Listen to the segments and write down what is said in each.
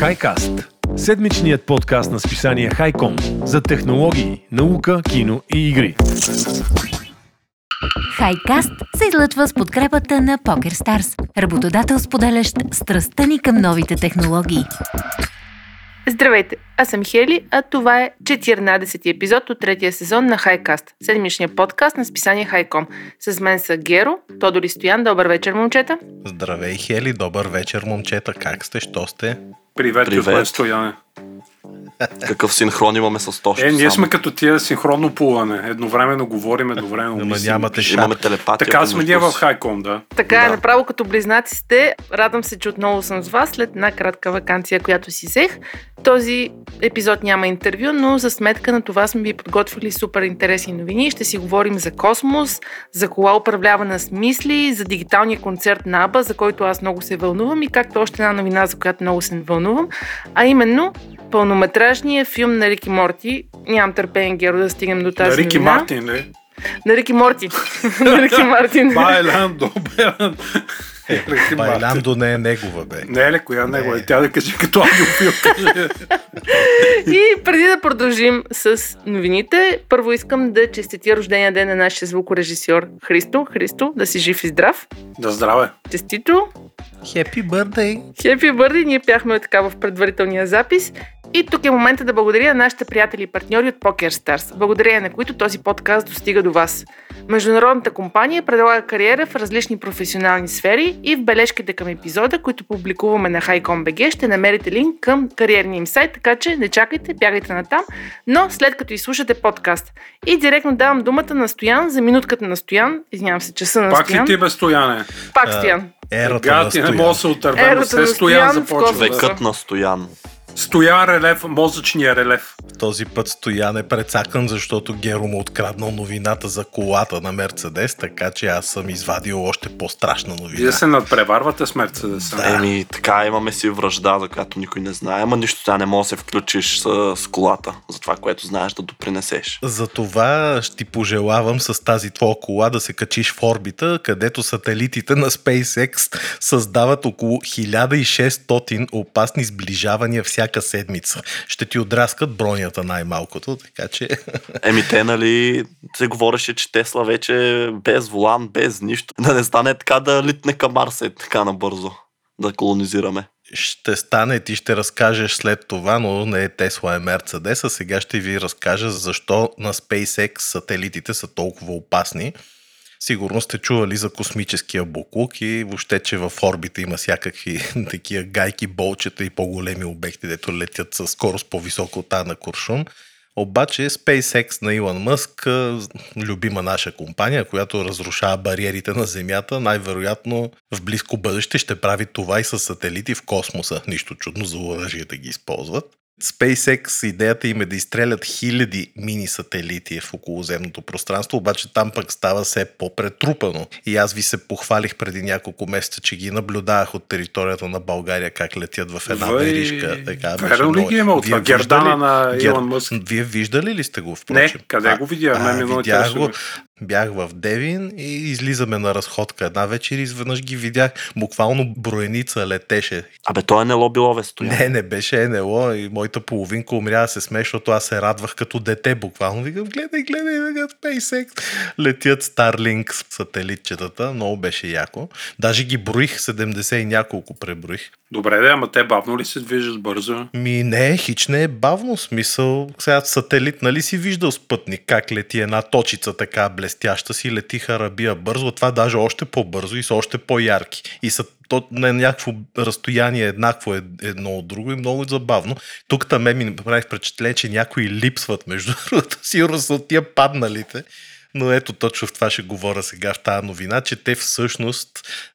Хайкаст – седмичният подкаст на списание Хайком за технологии, наука, кино и игри. Хайкаст се излъчва с подкрепата на PokerStars, работодател споделящ страстта ни към новите технологии. Здравейте, аз съм Хели, а това е 14-ти епизод от третия сезон на Хайкаст, седмичния подкаст на списание Хайком. С мен са Геро, Тодор и Стоян. Добър вечер, момчета. Здравей, Хели, добър вечер, момчета. Как сте? Що сте? Privet, Privet. je v Какъв синхрон имаме с Тошко? Е, ние само? сме като тия синхронно плуване. Едновременно говорим, едновременно мислим. нямате шап. Имаме телепатия. Така сме ние в. Хайком, да. Така е, Да. направо като близнаци сте. Радвам се, че отново съм с вас след една кратка вакансия, която си взех. Този епизод няма интервю, но за сметка на това сме ви подготвили супер интересни новини. Ще си говорим за космос, за кола управлявана с мисли, за дигиталния концерт на Аба, за който аз много се вълнувам и както още една новина, за която много се вълнувам, а именно пълнометражния филм на Рики Морти. Нямам търпение, Геро, да стигнем до тази На Рики новина. Мартин, ли? На Рики Морти. на Рики Мартин. Байлан, добре. Мартин. Байландо не е негова, бе. Не е ли, коя него е? Не. Тя да каже като аудиофил. И преди да продължим с новините, първо искам да честитя рождения ден на нашия звукорежисьор Христо. Христо, да си жив и здрав. да здраве. Честито! Хепи бърдей! Хепи бърди, ние пяхме така в предварителния запис. И тук е момента да благодаря на нашите приятели и партньори от PokerStars, благодарение на които този подкаст достига до вас. Международната компания предлага кариера в различни професионални сфери и в бележките към епизода, които публикуваме на HiCom.bg, ще намерите линк към кариерния им сайт, така че не чакайте, бягайте натам, но след като изслушате подкаст. И директно давам думата на Стоян за минутката на Стоян. Извинявам се, часа на Пак ли Стоян. ти бе Стояне? Пак Стоян. Ерата Гад, на ти не Стоян. мога да се отървем. На Стоян Стоян започва. Векът на Стоян. Стоян релеф, мозъчния релеф. Този път Стоян е прецакан, защото Геро му откраднал новината за колата на Мерцедес, така че аз съм извадил още по-страшна новина. Вие се надпреварвате с Мерцедеса. Да. Еми, така имаме си връжда, за която никой не знае, ама нищо тя не може да се включиш с, с колата, за това, което знаеш да допринесеш. Затова ще ти пожелавам с тази твоя кола да се качиш в орбита, където сателитите на SpaceX създават около 1600 опасни сближавания всяка седмица. Ще ти отраскат бронята най-малкото, така че... Еми, те, нали, се говореше, че Тесла вече без волан, без нищо. Да не стане така да литне към Марса е така набързо. Да колонизираме. ще стане, ти ще разкажеш след това, но не е Тесла, е Мерцедес, а сега ще ви разкажа защо на SpaceX сателитите са толкова опасни. Сигурно сте чували за космическия буклук и въобще, че в орбита има всякакви такива гайки, болчета и по-големи обекти, дето летят с скорост по-висока от тази на Куршум. Обаче SpaceX на Илон Мъск, любима наша компания, която разрушава бариерите на Земята, най-вероятно в близко бъдеще ще прави това и с сателити в космоса. Нищо чудно за оръжие да ги използват. SpaceX идеята им е да изстрелят хиляди мини сателити в околоземното пространство, обаче там пък става все по-претрупано. И аз ви се похвалих преди няколко месеца, че ги наблюдавах от територията на България как летят в една Въй, веришка. Така, верно ли ги е имал това? Гердана виждали- на Илон Мъск? Вие виждали ли сте го? Не, Впрочем? къде А, го видя? а, видях го. Бях в Девин и излизаме на разходка една вечер и изведнъж ги видях. Буквално броеница летеше. Абе, той е не лобилове Стоян. Не, не беше НЛО и моята половинка умря да се смее, защото аз се радвах като дете. Буквално викам, гледай, гледай, гледай, SpaceX. Летят Starlink сателитчетата. Много беше яко. Даже ги броих, 70 и няколко преброих. Добре, да, ама те бавно ли се движат бързо? Ми не, хич не е бавно смисъл. Сега сателит, нали си виждал спътник, как лети една точица така блестяща си, летиха рабия бързо, това даже още по-бързо и са още по-ярки. И са то на някакво разстояние еднакво е едно от друго и много забавно. Тук там ми прави впечатление, че някои липсват между другото. Сигурно са от тия падналите. Но ето точно в това ще говоря сега в тази новина, че те всъщност,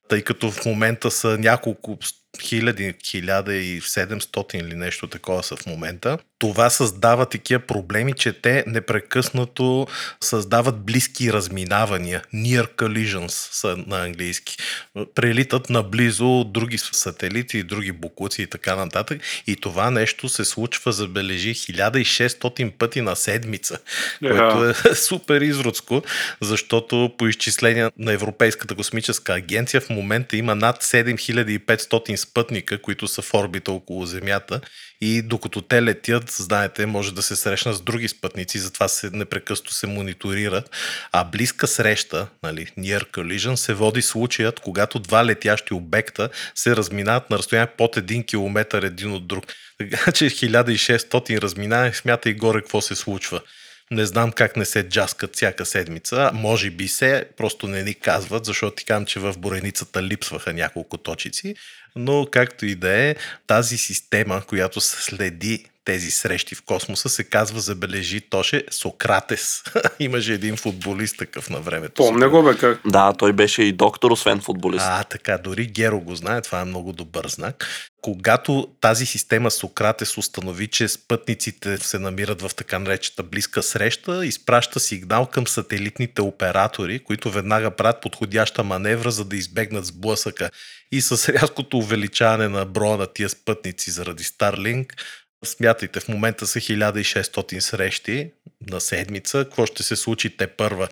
тъй като в момента са няколко хиляди, хиляда и 700 или нещо такова са в момента, това създава такива проблеми, че те непрекъснато създават близки разминавания. Near collisions са на английски. Прелитат наблизо други сателити други букуци и така нататък. И това нещо се случва, забележи, 1600 пъти на седмица, Да. което е супер изродско, защото по изчисления на Европейската космическа агенция в момента има над 7500 спътника, които са в орбита около Земята и докато те летят, знаете, може да се срещнат с други спътници, затова се непрекъсто се мониторират. А близка среща, нали, near collision, се води случаят, когато два летящи обекта се разминават на разстояние под 1 км един от друг. Така че 1600 разминава, смятай горе какво се случва. Не знам как не се джаскат всяка седмица. Може би се, просто не ни казват, защото ти казвам, че в Бореницата липсваха няколко точици. Но както и да е, тази система, която следи тези срещи в космоса, се казва, забележи, Тоше, Сократес. Имаше един футболист такъв на времето. Помня го, бе, как. Да, той беше и доктор, освен футболист. А, така, дори Геро го знае, това е много добър знак. Когато тази система Сократес установи, че спътниците се намират в така наречета близка среща, изпраща сигнал към сателитните оператори, които веднага правят подходяща маневра, за да избегнат сблъсъка. И с рязкото увеличаване на броя на тия спътници заради Starlink, Смятайте, в момента са 1600 срещи на седмица. Какво ще се случи те първа?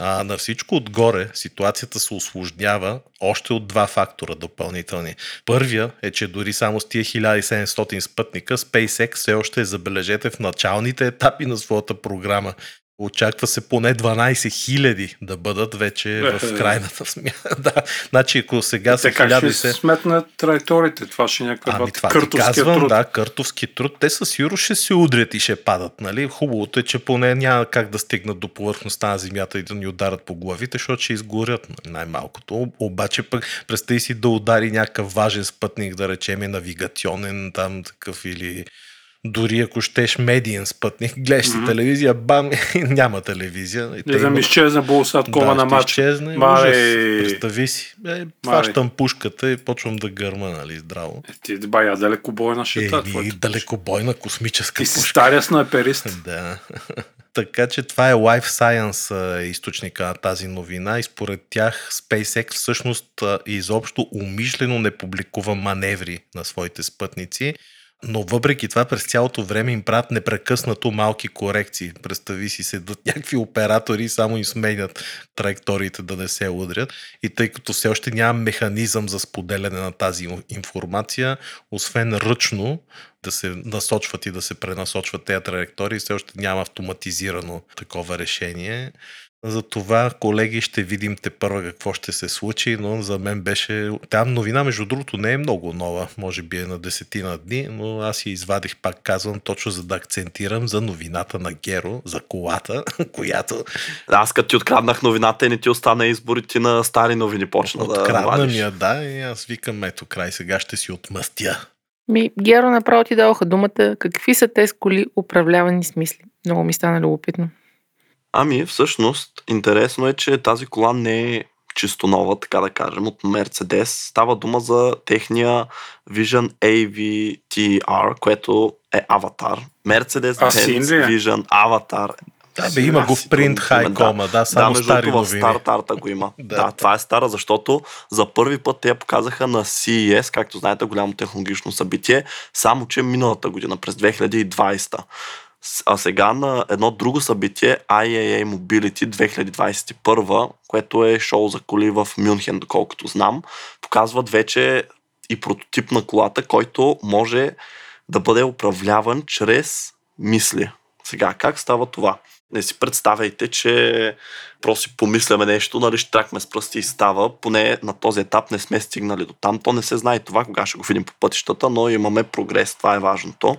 А на всичко отгоре ситуацията се осложнява още от два фактора допълнителни. Първия е, че дори само с тия 1700 спътника SpaceX все още е, забележете, в началните етапи на своята програма. Очаква се поне 12 хиляди да бъдат вече в крайната смяна. да, значи ако сега са ще 1000... се сметнат траекториите. Това ще е някакъв Ами това ти къртовския казвам, труд. да, къртовски труд. Те със сигурност ще се удрят и ще падат, нали? Хубавото е, че поне няма как да стигнат до повърхността на земята и да ни ударят по главите, защото ще изгорят нали, най-малкото. Обаче пък представи си да удари някакъв важен спътник, да речем е навигационен там такъв или дори ако щеш медиен спътник, гледаш си телевизия, бам, няма телевизия. И Не имат- изчезне Болсаткова да, на матч. изчезне. Мале. Ужас. Представи си. Е, фащам пушката и почвам да гърма, нали, здраво. Е, Ти бая далеко бойна ще Е, и далекобойна космическа Ти си пушка. стария снайперист. Да. така че това е Life Science източника на тази новина и според тях SpaceX всъщност изобщо умишлено не публикува маневри на своите спътници, но въпреки това през цялото време им правят непрекъснато малки корекции. Представи си, седат някакви оператори само им сменят траекториите да не се удрят. И тъй като все още няма механизъм за споделяне на тази информация, освен ръчно да се насочват и да се пренасочват тези траектории, все още няма автоматизирано такова решение. За това, колеги, ще видим те първа какво ще се случи, но за мен беше... Там новина, между другото, не е много нова, може би е на десетина дни, но аз я извадих, пак казвам, точно за да акцентирам за новината на Геро, за колата, която Аз като ти откраднах новината и не ти остана избор и ти на стари новини почна да открадна ми я, да, и аз викам, ето край, сега ще си отмъстя. Ми, Геро направо ти дадоха думата. Какви са те с коли управлявани с мисли? Много ми стана любопитно. Ами, всъщност, интересно е, че тази кола не е чисто нова, така да кажем, от Mercedes. Става дума за техния Vision AVTR, което е аватар. Mercedes А, син Benz ли е? Vision Avatar. Да, бе, има го в принт хайкома, да, само да, между стари в новини. Старт Арта го има. Да. да. това е стара, защото за първи път те я показаха на CES, както знаете, голямо технологично събитие, само че миналата година, през 2020. А сега на едно друго събитие, IAA Mobility 2021, което е шоу за коли в Мюнхен, доколкото знам, показват вече и прототип на колата, който може да бъде управляван чрез мисли. Сега, как става това? Не си представяйте, че просто си помисляме нещо, нали, ще тракме с пръсти и става. Поне на този етап не сме стигнали до там. То не се знае това, кога ще го видим по пътищата, но имаме прогрес. Това е важното.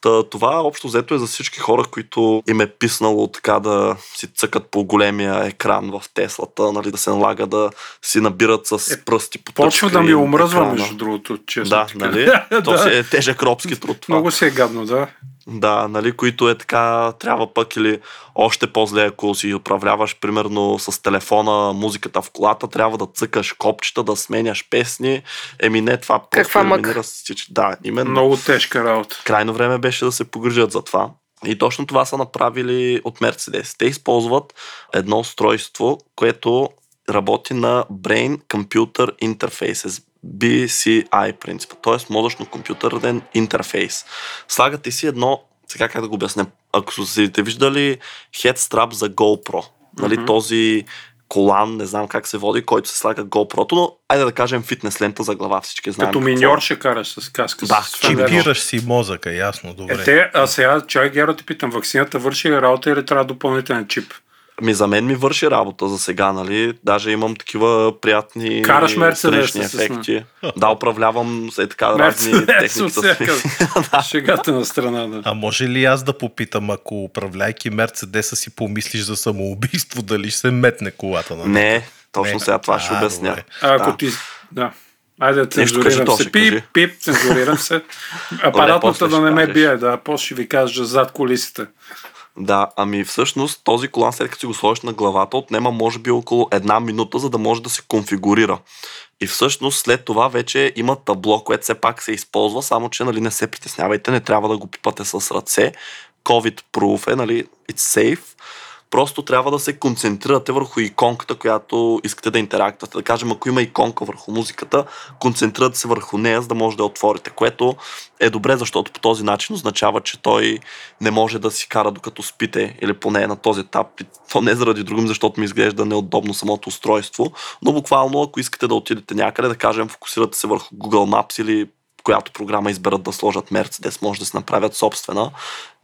Та, това общо взето е за всички хора, които им е писнало така да си цъкат по големия екран в Теслата, нали, да се налага да си набират с Е, пръсти по Почва да ми омръзва, между другото, честно. Да, нали? То си е тежък робски труд това. Много си е гадно, да. Да, нали, които е така, трябва пък или още по-зле, ако си управляваш, примерно с телефона, музиката в колата, трябва да цъкаш копчета, да сменяш песни. Еми не, това просто Каква мъка. Да, именно. Много тежка работа. Крайно време беше да се погрижат за това. И точно това са направили от Mercedes. Те използват едно устройство, което работи на Brain Computer Interfaces. BCI принципа, т.е. мозъчно-компютърен интерфейс. Слагате си едно, сега как да го обясня, ако сте виждали headstrap за GoPro, нали, Мгм. този колан, не знам как се води, който се слага GoPro, но айде да кажем фитнес лента за глава, всички знаем. Като е. миньор ще караш с каска. Да, с. Чипираш си мозъка, ясно, добре. Е, те, а сега, чай Геро ти питам, вакцината върши ли работа или трябва допълнителен чип? Ми за мен ми върши работа за сега, нали? Даже имам такива приятни Караш странични с- ефекти. Да, управлявам се така разни техники. с- всяка шегата на страна. Да. А може ли аз да попитам, ако управляйки Мерцедеса си помислиш за самоубийство, дали ще се метне колата на Не, точно Не. сега това ще А, обясня. добре. А, ако Да. ти... Да. Айде да кажи, цензурирам то се. ще кажи. Пип, пип, цензурирам се. Апаратната да ще не ме кажеш. бие, да. После ще ви кажа зад колисите. Да, ами всъщност този колан, след като си го сложиш на главата, отнема може би около една минута, за да може да се конфигурира. И всъщност след това вече има табло, което все пак се използва, само че нали, не се притеснявайте, не трябва да го пипате с ръце. COVID-proof е, нали, it's safe. Просто трябва да се концентрирате върху иконката, която искате да интерактвате. Да кажем, ако има иконка върху музиката, концентрирате се върху нея, за да може да я отворите, което е добре, защото по този начин означава, че той не може да си кара докато спите или поне на този етап. То не заради другим, защото ми изглежда неудобно самото устройство, но буквално ако искате да отидете някъде, да кажем, фокусирате се върху Google Maps или която програма изберат да сложат Мерцедес, може да се направят собствена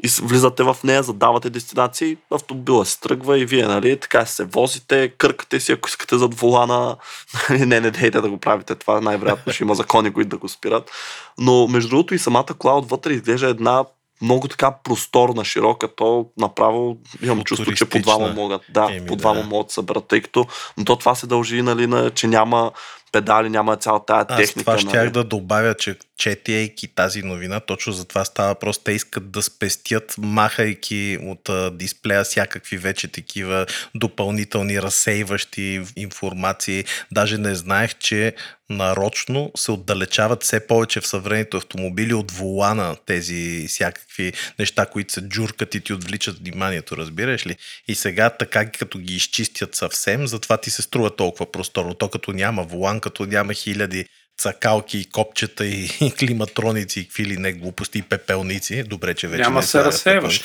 и влизате в нея, задавате дестинации, автомобила се тръгва и вие, нали, така се возите, къркате си, ако искате зад волана. Не, не дейте да го правите това, най-вероятно ще има закони, които да го спират. Но между другото и самата кола отвътре изглежда една много така просторна, широка, то направо имам чувство, че по двама могат, да, Еми, по двама да. могат да съберат, тъй като но то това се дължи, нали, на, че няма педали, няма цяла тая Аз техника. това щях нали. да добавя, че четейки тази новина, точно за това става въпрос. Те искат да спестят, махайки от а, дисплея всякакви вече такива допълнителни разсейващи информации. Даже не знаех, че нарочно се отдалечават все повече в съвременните автомобили от волана тези всякакви неща, които се джуркат и ти отвличат вниманието, разбираш ли? И сега така като ги изчистят съвсем, затова ти се струва толкова просторно. То като няма волан, като няма хиляди цакалки и копчета и, и климатроници и какви ли не глупости и пепелници. Добре, че вече Няма не се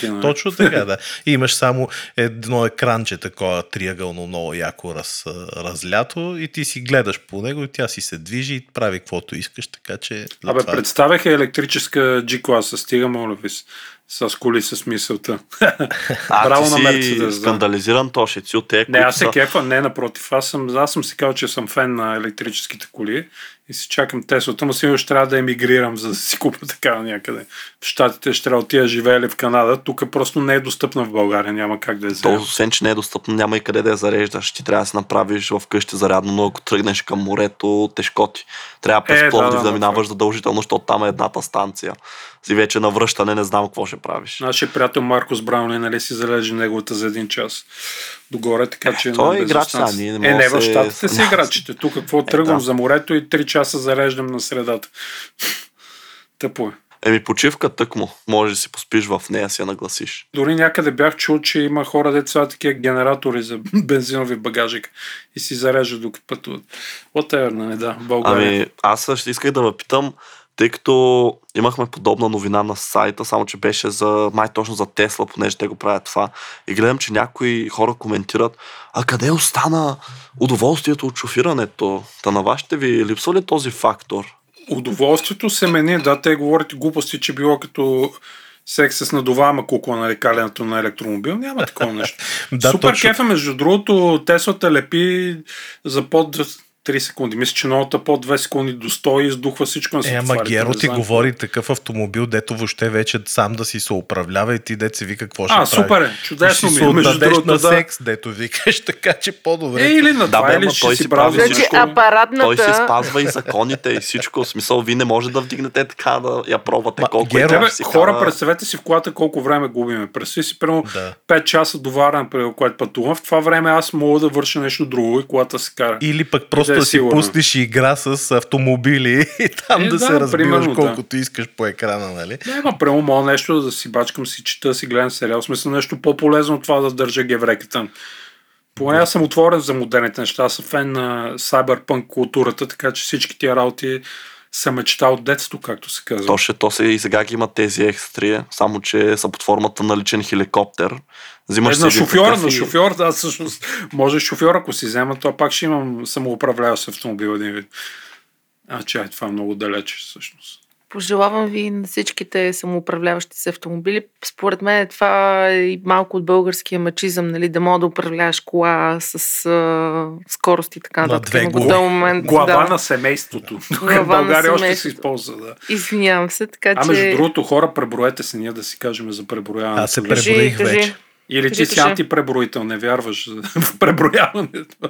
нали? Точно така, да. И имаш само едно екранче, такова триъгълно, много яко раз, разлято и ти си гледаш по него и тя си се движи и прави каквото искаш, така че... Абе, това- представяха електрическа G-класа. Стига, моля ви, с, коли с мисълта. А, Браво ти на си Мерцедес, да. скандализиран, то ще си от те, Не, аз се са... кефа, не напротив. Аз съм, аз съм си казал, че съм фен на електрическите коли и си чакам Теслата, но сигурно ще трябва да емигрирам, за да си купя такава някъде. В Штатите ще трябва да отида живея или в Канада. Тук просто не е достъпна в България, няма как да я То, взема. освен, че не е достъпно, няма и къде да я зареждаш. Ти трябва да се направиш в къщи зарядно, но ако тръгнеш към морето, тежко ти. Трябва през Е, да, Пловдив да, да, да, минаваш задължително, защото там е едната станция. Си вече на връщане не знам какво ще правиш. Нашия приятел Маркос Браунли, нали си залежи неговата за един час догоре, така че... Той е играч сега, ние не Е, не, в Штатите са играчите. Тук какво тръгвам да. за морето и 3 часа зареждам на средата. Тъпо е. Еми почивка тъкмо. Може да си поспиш в нея, си я нагласиш. Дори някъде бях чул, че има хора, деца такива генератори за бензинови багажик и си зареждат докато пътуват. Whatever, нали, да, в България. Ами, аз също исках да ме питам, тъй като имахме подобна новина на сайта, само че беше за, май точно за Тесла, понеже те го правят това. И гледам, че някои хора коментират, а къде остана удоволствието от шофирането? Та на вашите ви липсва ли този фактор? Удоволствието се мени, да, те говорят и глупости, че било като секс с надуваема кукла на лекалянето на електромобил. Няма такова нещо. Да, Супер точно. кефа, между другото, Теслата лепи за под 3 секунди. Мисля, че новата под 2 секунди до 100 и издухва всичко на Е, ама. Геро ти говори такъв автомобил, дето въобще вече сам да си се управлява и ти дете си вика какво ще А, прави. супер е. Чудесно ми е. Между другото, на да. секс, дето викаш, така че по-добре. Е, или на Да, това, бе, или ама ще той си си прави Значи всичко. апаратната... Той си спазва и законите и всичко. В смисъл, вие не може да вдигнете така да я пробвате Ма, колко Геро, е си хора, кара. представете си в колата колко време губиме. Представи си, примерно, Да. 5 часа доварям, което пътувам. В това време аз мога да върша нещо друго и колата се кара. Или пък просто да е да си сигурно. пуснеш игра с автомобили и там Е, да, да, се разбиваш примерно, да. колкото искаш по екрана, нали? Не, ма прямо мога нещо да си бачкам, си чета, да си гледам сериал. В смисъл нещо по-полезно от това да държа гевреката. Поне аз съм отворен за модерните неща. Аз съм фен на сайберпънк културата, така че всички тия работи са мечта от детство, както се казва. Точно, то се и сега ги има тези X3, само че са под формата на личен хеликоптер. Взимаш Е, на такъв на шофьор, да, всъщност, може шофьор, ако си взема, то пак ще имам самоуправляващ автомобил един вид. А, чай, това е много далече, всъщност. Пожелавам ви на всичките самоуправляващи се автомобили. Според мен това е и малко от българския мачизъм, нали, да мога да управляваш кола с а, скорост и така На нататък. две момент, Глава да. на семейството. Тук Глава в на България още се използва, да. Извинявам се, така А че... между другото, хора, преброете се ние да си кажем за преброяването. Аз се преброих вече. Или ти си антипреброител, не вярваш в преброяването.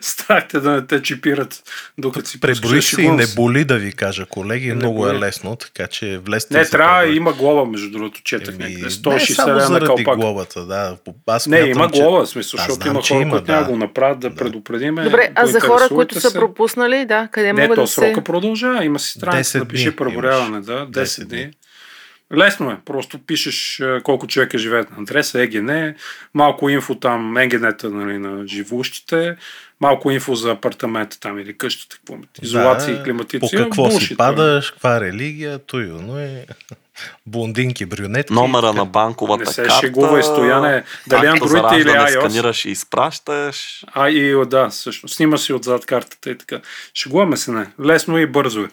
Страх те да не те чипират, докато си Преброих пускаш се и не боли да ви кажа, колеги. Не Много е боли. лесно, така че влезте Не, се трябва, преброите. има глоба, между другото, четах Еми, някъде. не 160 само лева на калпак. глобата, да. Аз Не, смятам, има че- глоба, в смисъл, защото знам, има хора, има, които няма да. го направят да, Да. предупредиме. Добре, а за хора, които са се. пропуснали, да, къде Не, могат то да срока се... продължава. Има си страница, 10 напиши дни преброяване, да, 10, 10 дни. Лесно е, просто пишеш е, колко човека живеят на адреса, ЕГН, малко инфо там, ЕГН-та нали, на живущите, малко инфо за апартамента там или къщата, какво имате, изолации, Да, климатици. По какво Булшит, си е. падаш, каква религия, той, но е блондинки, брюнетки. Номера на банковата Не се карта. шегува и Стояне. Дали Android или iOS? сканираш и изпращаш. А, и да, също. Снима си отзад картата и така. Шегуваме се, не. Лесно и бързо е.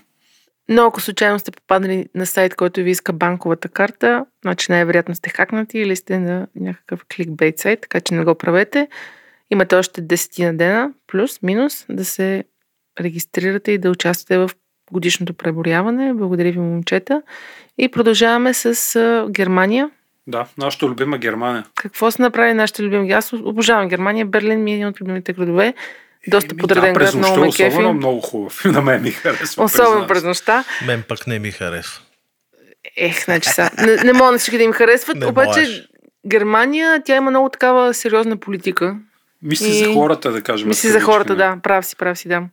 Но ако случайно сте попаднали на сайт, който ви иска банковата карта, значи най-вероятно сте хакнати или сте на някакъв кликбейт сайт, така че не го правете. Имате още 10 на дена, плюс, минус, да се регистрирате и да участвате в годишното преброяване. Благодаря ви, момчета. И продължаваме с Германия. Да, нашата любима Германия. Какво са направили нашите любими? Аз обожавам Германия. Берлин ми е един от любимите градове. Доста подреден да, през град, много нощта ме особено кефи. много хубав. На мен ми харесва. Особено през нощта. Мен пък не ми харесва. Ех, значи са. Не, не мога на всички да им харесват, Не обаче можеш. Германия, тя има много такава сериозна политика. Мисли И- за хората, да кажем. Мисли за хората, да. Прав си, прав си, да.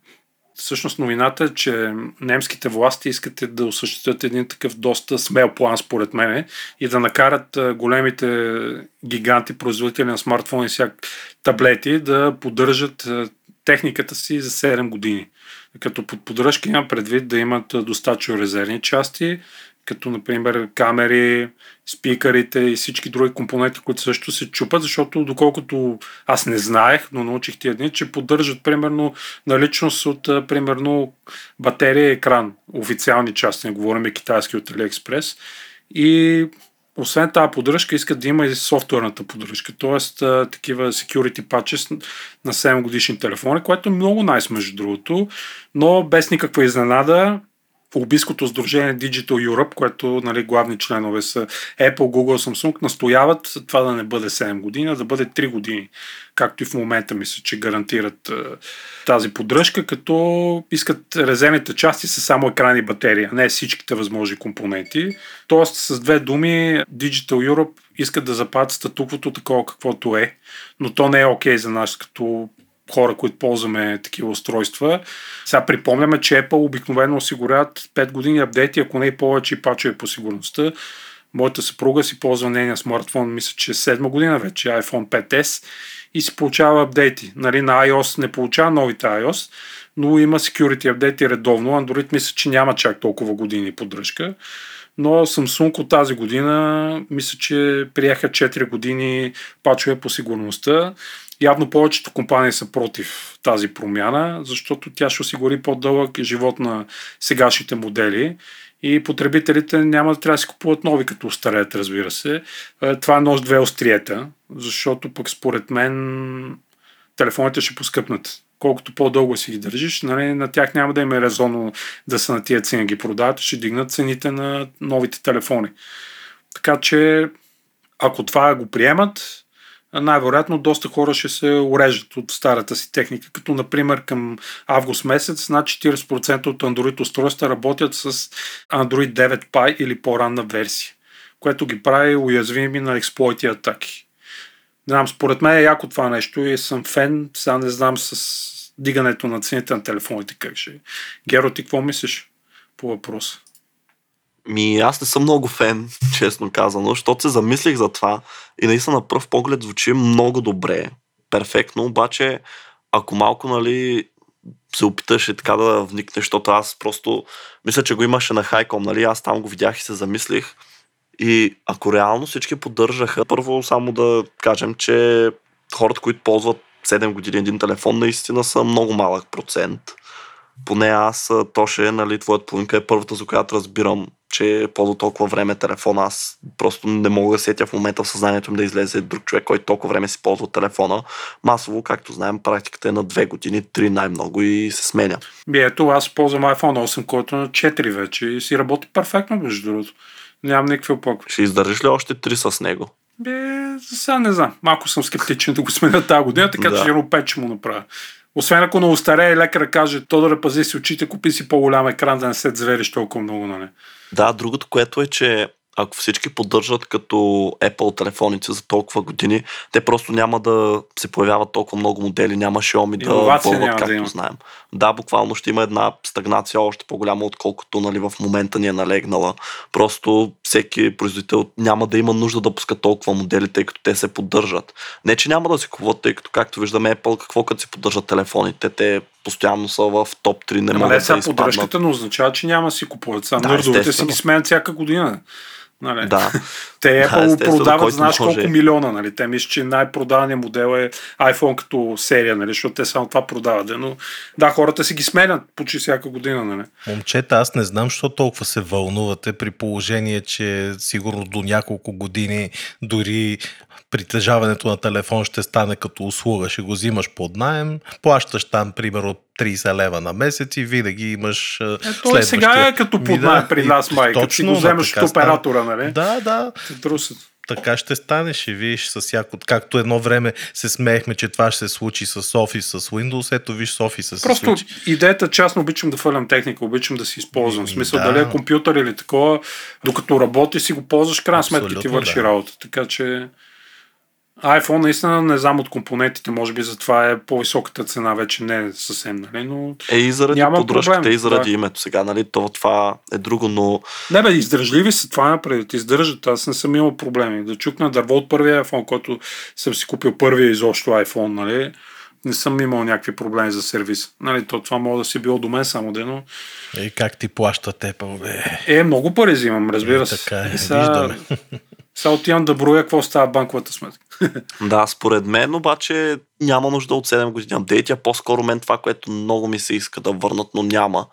Всъщност новината е, че немските власти искат да осъществят един такъв доста смел план, според мен, и да накарат големите гиганти, производители на смартфони и всяк таблети, да поддържат техниката си за 7 години. Като под поддръжка имам предвид да имат достатъчно резервни части, като например камери, спикърите и всички други компоненти, които също се чупат, защото доколкото аз не знаех, но научих тия дни, че поддържат примерно наличност от примерно батерия и екран, официални части, не говорим китайски от AliExpress. И освен тази поддръжка, искат да има и софтуерната поддръжка, т.е. такива security patches на 7 годишни телефони, което е много nice между другото, но без никаква изненада Лобийското сдружение Digital Europe, което нали, главни членове са Apple, Google, Samsung, настояват това да не бъде 7 години, а да бъде 3 години. Както и в момента мисля, че гарантират е, тази поддръжка, като искат резервните части са само екран и батерия, не всичките възможни компоненти. Тоест, с две думи, Digital Europe искат да запазят статуквото такова каквото е, но то не е окей за нас като хора, които ползваме такива устройства. Сега припомняме, че Apple обикновено осигуряват 5 години апдейти, ако не и повече и пачове по сигурността. Моята съпруга си ползва нейния смартфон, мисля, че е 7 година вече, iPhone 5S и си получава апдейти. Нали, на iOS не получава новите iOS, но има security апдейти редовно. Android мисля, че няма чак толкова години поддръжка. Но Samsung от тази година мисля, че приеха 4 години пачове по сигурността. Явно повечето компании са против тази промяна, защото тя ще осигури по-дълъг живот на сегашните модели и потребителите няма да трябва да си купуват нови, като устареят, разбира се. Е, Това е нож две остриета, защото пък според мен телефоните ще поскъпнат. Колкото по-дълго си ги държиш, нали, на тях няма да има е резонно да са на тия цени ги продават, ще дигнат цените на новите телефони. Така че, ако това го приемат, най-вероятно доста хора ще се урежат от старата си техника, като например към август месец над 40% от Android устройства работят с Android 9 Pie или по-ранна версия, което ги прави уязвими на експлойти атаки. Знам, според мен е яко това нещо и съм фен, сега не знам с дигането на цените на телефоните как ще е. Геро, ти какво мислиш по въпроса? Ми, аз не съм много фен, честно казано, защото се замислих за това и наистина на пръв поглед звучи много добре, перфектно, обаче ако малко, нали, се опиташ и така да вникнеш, защото аз просто мисля, че го имаше на Хайком, нали? Аз там го видях и се замислих. И ако реално всички поддържаха, първо само да кажем, че хората, които ползват 7 години един телефон, наистина са много малък процент. Поне аз, Тоше, нали, твоят половинка е първата, за която разбирам, че ползва толкова време телефон. Аз просто не мога да сетя в момента в съзнанието ми да излезе друг човек, който толкова време си ползва телефона. Масово, както знаем, практиката е на 2 години, 3 най-много и се сменя. Би, ето, аз ползвам iPhone 8, който е на 4 вече и си работи перфектно, между другото. Нямам никакви оплаквания. Ще издържиш ли още 3 с него? Бе, сега не знам. Малко съм скептичен да го сменя тази година, така Да. че ще 5 ще му направя. Освен ако не устарее и лекара каже, то да пази си очите, купи си по-голям екран, да не се звериш толкова много, нали? Да, другото, което е, че ако всички поддържат като Apple телефоните за толкова години, те просто няма да се появяват толкова много модели, няма Xiaomi да бълват, да както има. знаем. Да, буквално ще има една стагнация още по-голяма, отколкото нали, в момента ни е налегнала. Просто всеки производител няма да има нужда да пуска толкова модели, тъй като те се поддържат. Не, че няма да се купуват, тъй като както виждаме Apple, какво като се поддържат телефоните, те постоянно са в топ 3, не Ама могат не сега да изпаднат. поддръжката не означава, че няма да си купуват. Сега Да, нърдовете си ги сменят всяка година. Нали? Да. Те Да, Apple естествено, продават, знаеш може. колко милиона, нали? Те мислят, че най-продаваният модел е iPhone като серия, нали? Защото те само това продават. Но да, хората си ги сменят почти всяка година, нали? Момчета, аз не знам, защо толкова се вълнувате при положение, че сигурно до няколко години дори притежаването на телефон ще стане като услуга. Ще го взимаш под найем, плащаш там примерно 30 лева на месец и винаги имаш а, Ето и сега е като под найем при нас, май, като си го точно, така от оператора, нали? Да, да. Те трусят. Така ще стане, ще видиш с всяко. Както едно време се смеехме, че това ще се случи с Office, с Windows, ето виж с Office се Просто случи. идеята, че аз не обичам да фърлям техника, обичам да си използвам. В смисъл, да. дали е компютър или такова, докато работи си го ползваш, крайна сметка ти върши да. работа. Така че iPhone наистина не знам от компонентите, може би затова е по-високата цена, вече не е съвсем, нали? Но Е и заради Няма поддръжката, проблем, и заради да. името сега, нали? То, това е друго, но Не бе, издържливи са, това напред. Издържат. Аз не съм имал проблеми. Да чукна дърво от първия iPhone, който съм си купил първия изобщо iPhone, нали? Не съм имал някакви проблеми за сервис. Нали, то това може да си било до мен само ден, но И как ти плащат Apple, бе? е, много пари взимам, разбира Е, се. така е, сега, виждаме. сега отивам да броя какво става банковата сметка. Да, според мен обаче няма нужда от 7 години апдейти, а по-скоро мен това, което много ми се иска да върнат, но няма,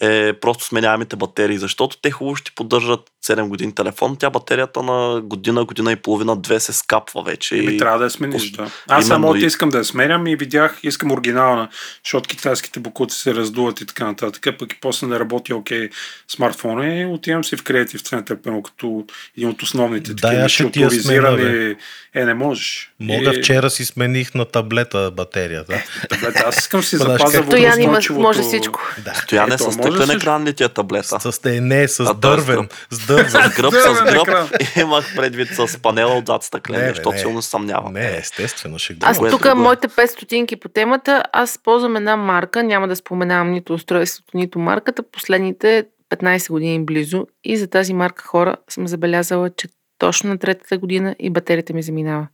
е просто сменяемите батерии, защото те хубаво ще поддържат 7 години телефон, тя батерията на година, година и половина, две се скапва вече. И И... трябва да я смениш, да. Аз само и- искам да я сменям и видях, искам оригинална, защото китайските букуци се раздуват и така нататък, пък и после не работи окей смартфона и отивам си в Creative Center, примерно като един от основните Да, такива ще ти я сменя, Е, не можеш. Мога и... вчера си смених на таблета батерията. Таблета, аз искам да си запазя Стоян има, може всичко. Да. Стояне Ето, с стъклен екран ли ти е таблета? С те, не, с А, дървен. С дървен. С гръб, с гръб. Имах предвид с панела отзад стъклен, защото силно се съмнявам. Не, естествено, ще го. Аз е тук друго? моите 5 стотинки по темата, аз ползвам една марка, няма да споменавам нито устройството, нито марката, последните 15 години близо и за тази марка хора съм забелязала, че точно на третата година и батерията ми заминава.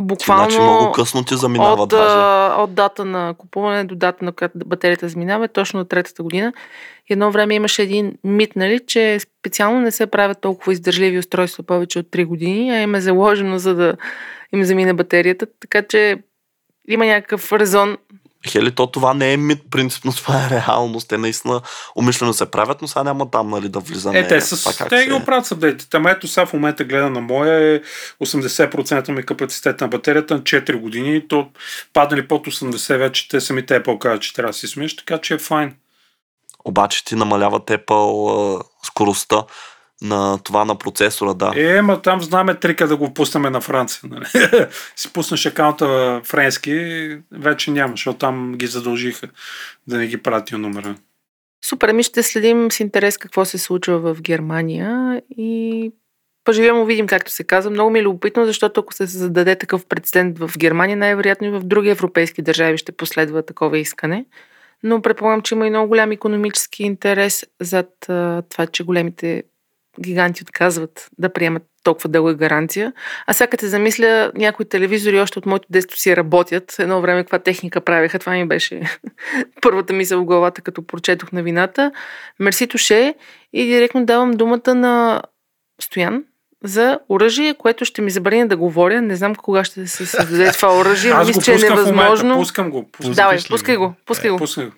Буквално Значи много късно ти заминава от, даже. от дата на купуване до дата на която батерията заминава точно на третата година. Едно време имаше един мит, нали, че специално не се правят толкова издържливи устройства повече от 3 години, а им е заложено за да им замине батерията. Така че има някакъв резон. Хели, то това не е мит, принципно това е реалност. Те наистина умишлено се правят, но сега няма там нали, да влизаме. Е, те, това с, как те се- ги оправят с апдейтите. Ама ето сега в момента гледа на моя е 80% ми капацитет на батерията на 4 години. То паднали под 80 вече те самите Apple казват, че трябва да си смеш, така че е файн. Обаче ти намаляват Apple скоростта на това на процесора, да. Е, ма там знаме трика да го пуснем на Франция. Нали? си пуснеш акаунта френски, вече няма, защото там ги задължиха да не ги прати номера. Супер, ми ще следим с интерес какво се случва в Германия и поживем му видим, както се казва. Много ми е любопитно, защото ако се зададе такъв прецедент в Германия, най-вероятно и в други европейски държави ще последва такова искане. Но предполагам, че има и много голям економически интерес зад а, това, че големите гиганти отказват да приемат толкова дълга гаранция. А сега те замисля, някои телевизори още от моето детство си работят. Едно време каква техника правеха. Това ми беше първата мисъл в главата, като прочетох новината. Мерси Туше и директно давам думата на Стоян за оръжие, което ще ми забрани да говоря. Не знам кога ще се създаде това оръжие. Аз Мисля, че е невъзможно. Пускам го. Пускам. Давай, пускай го? го. Пускай го. Пускам го.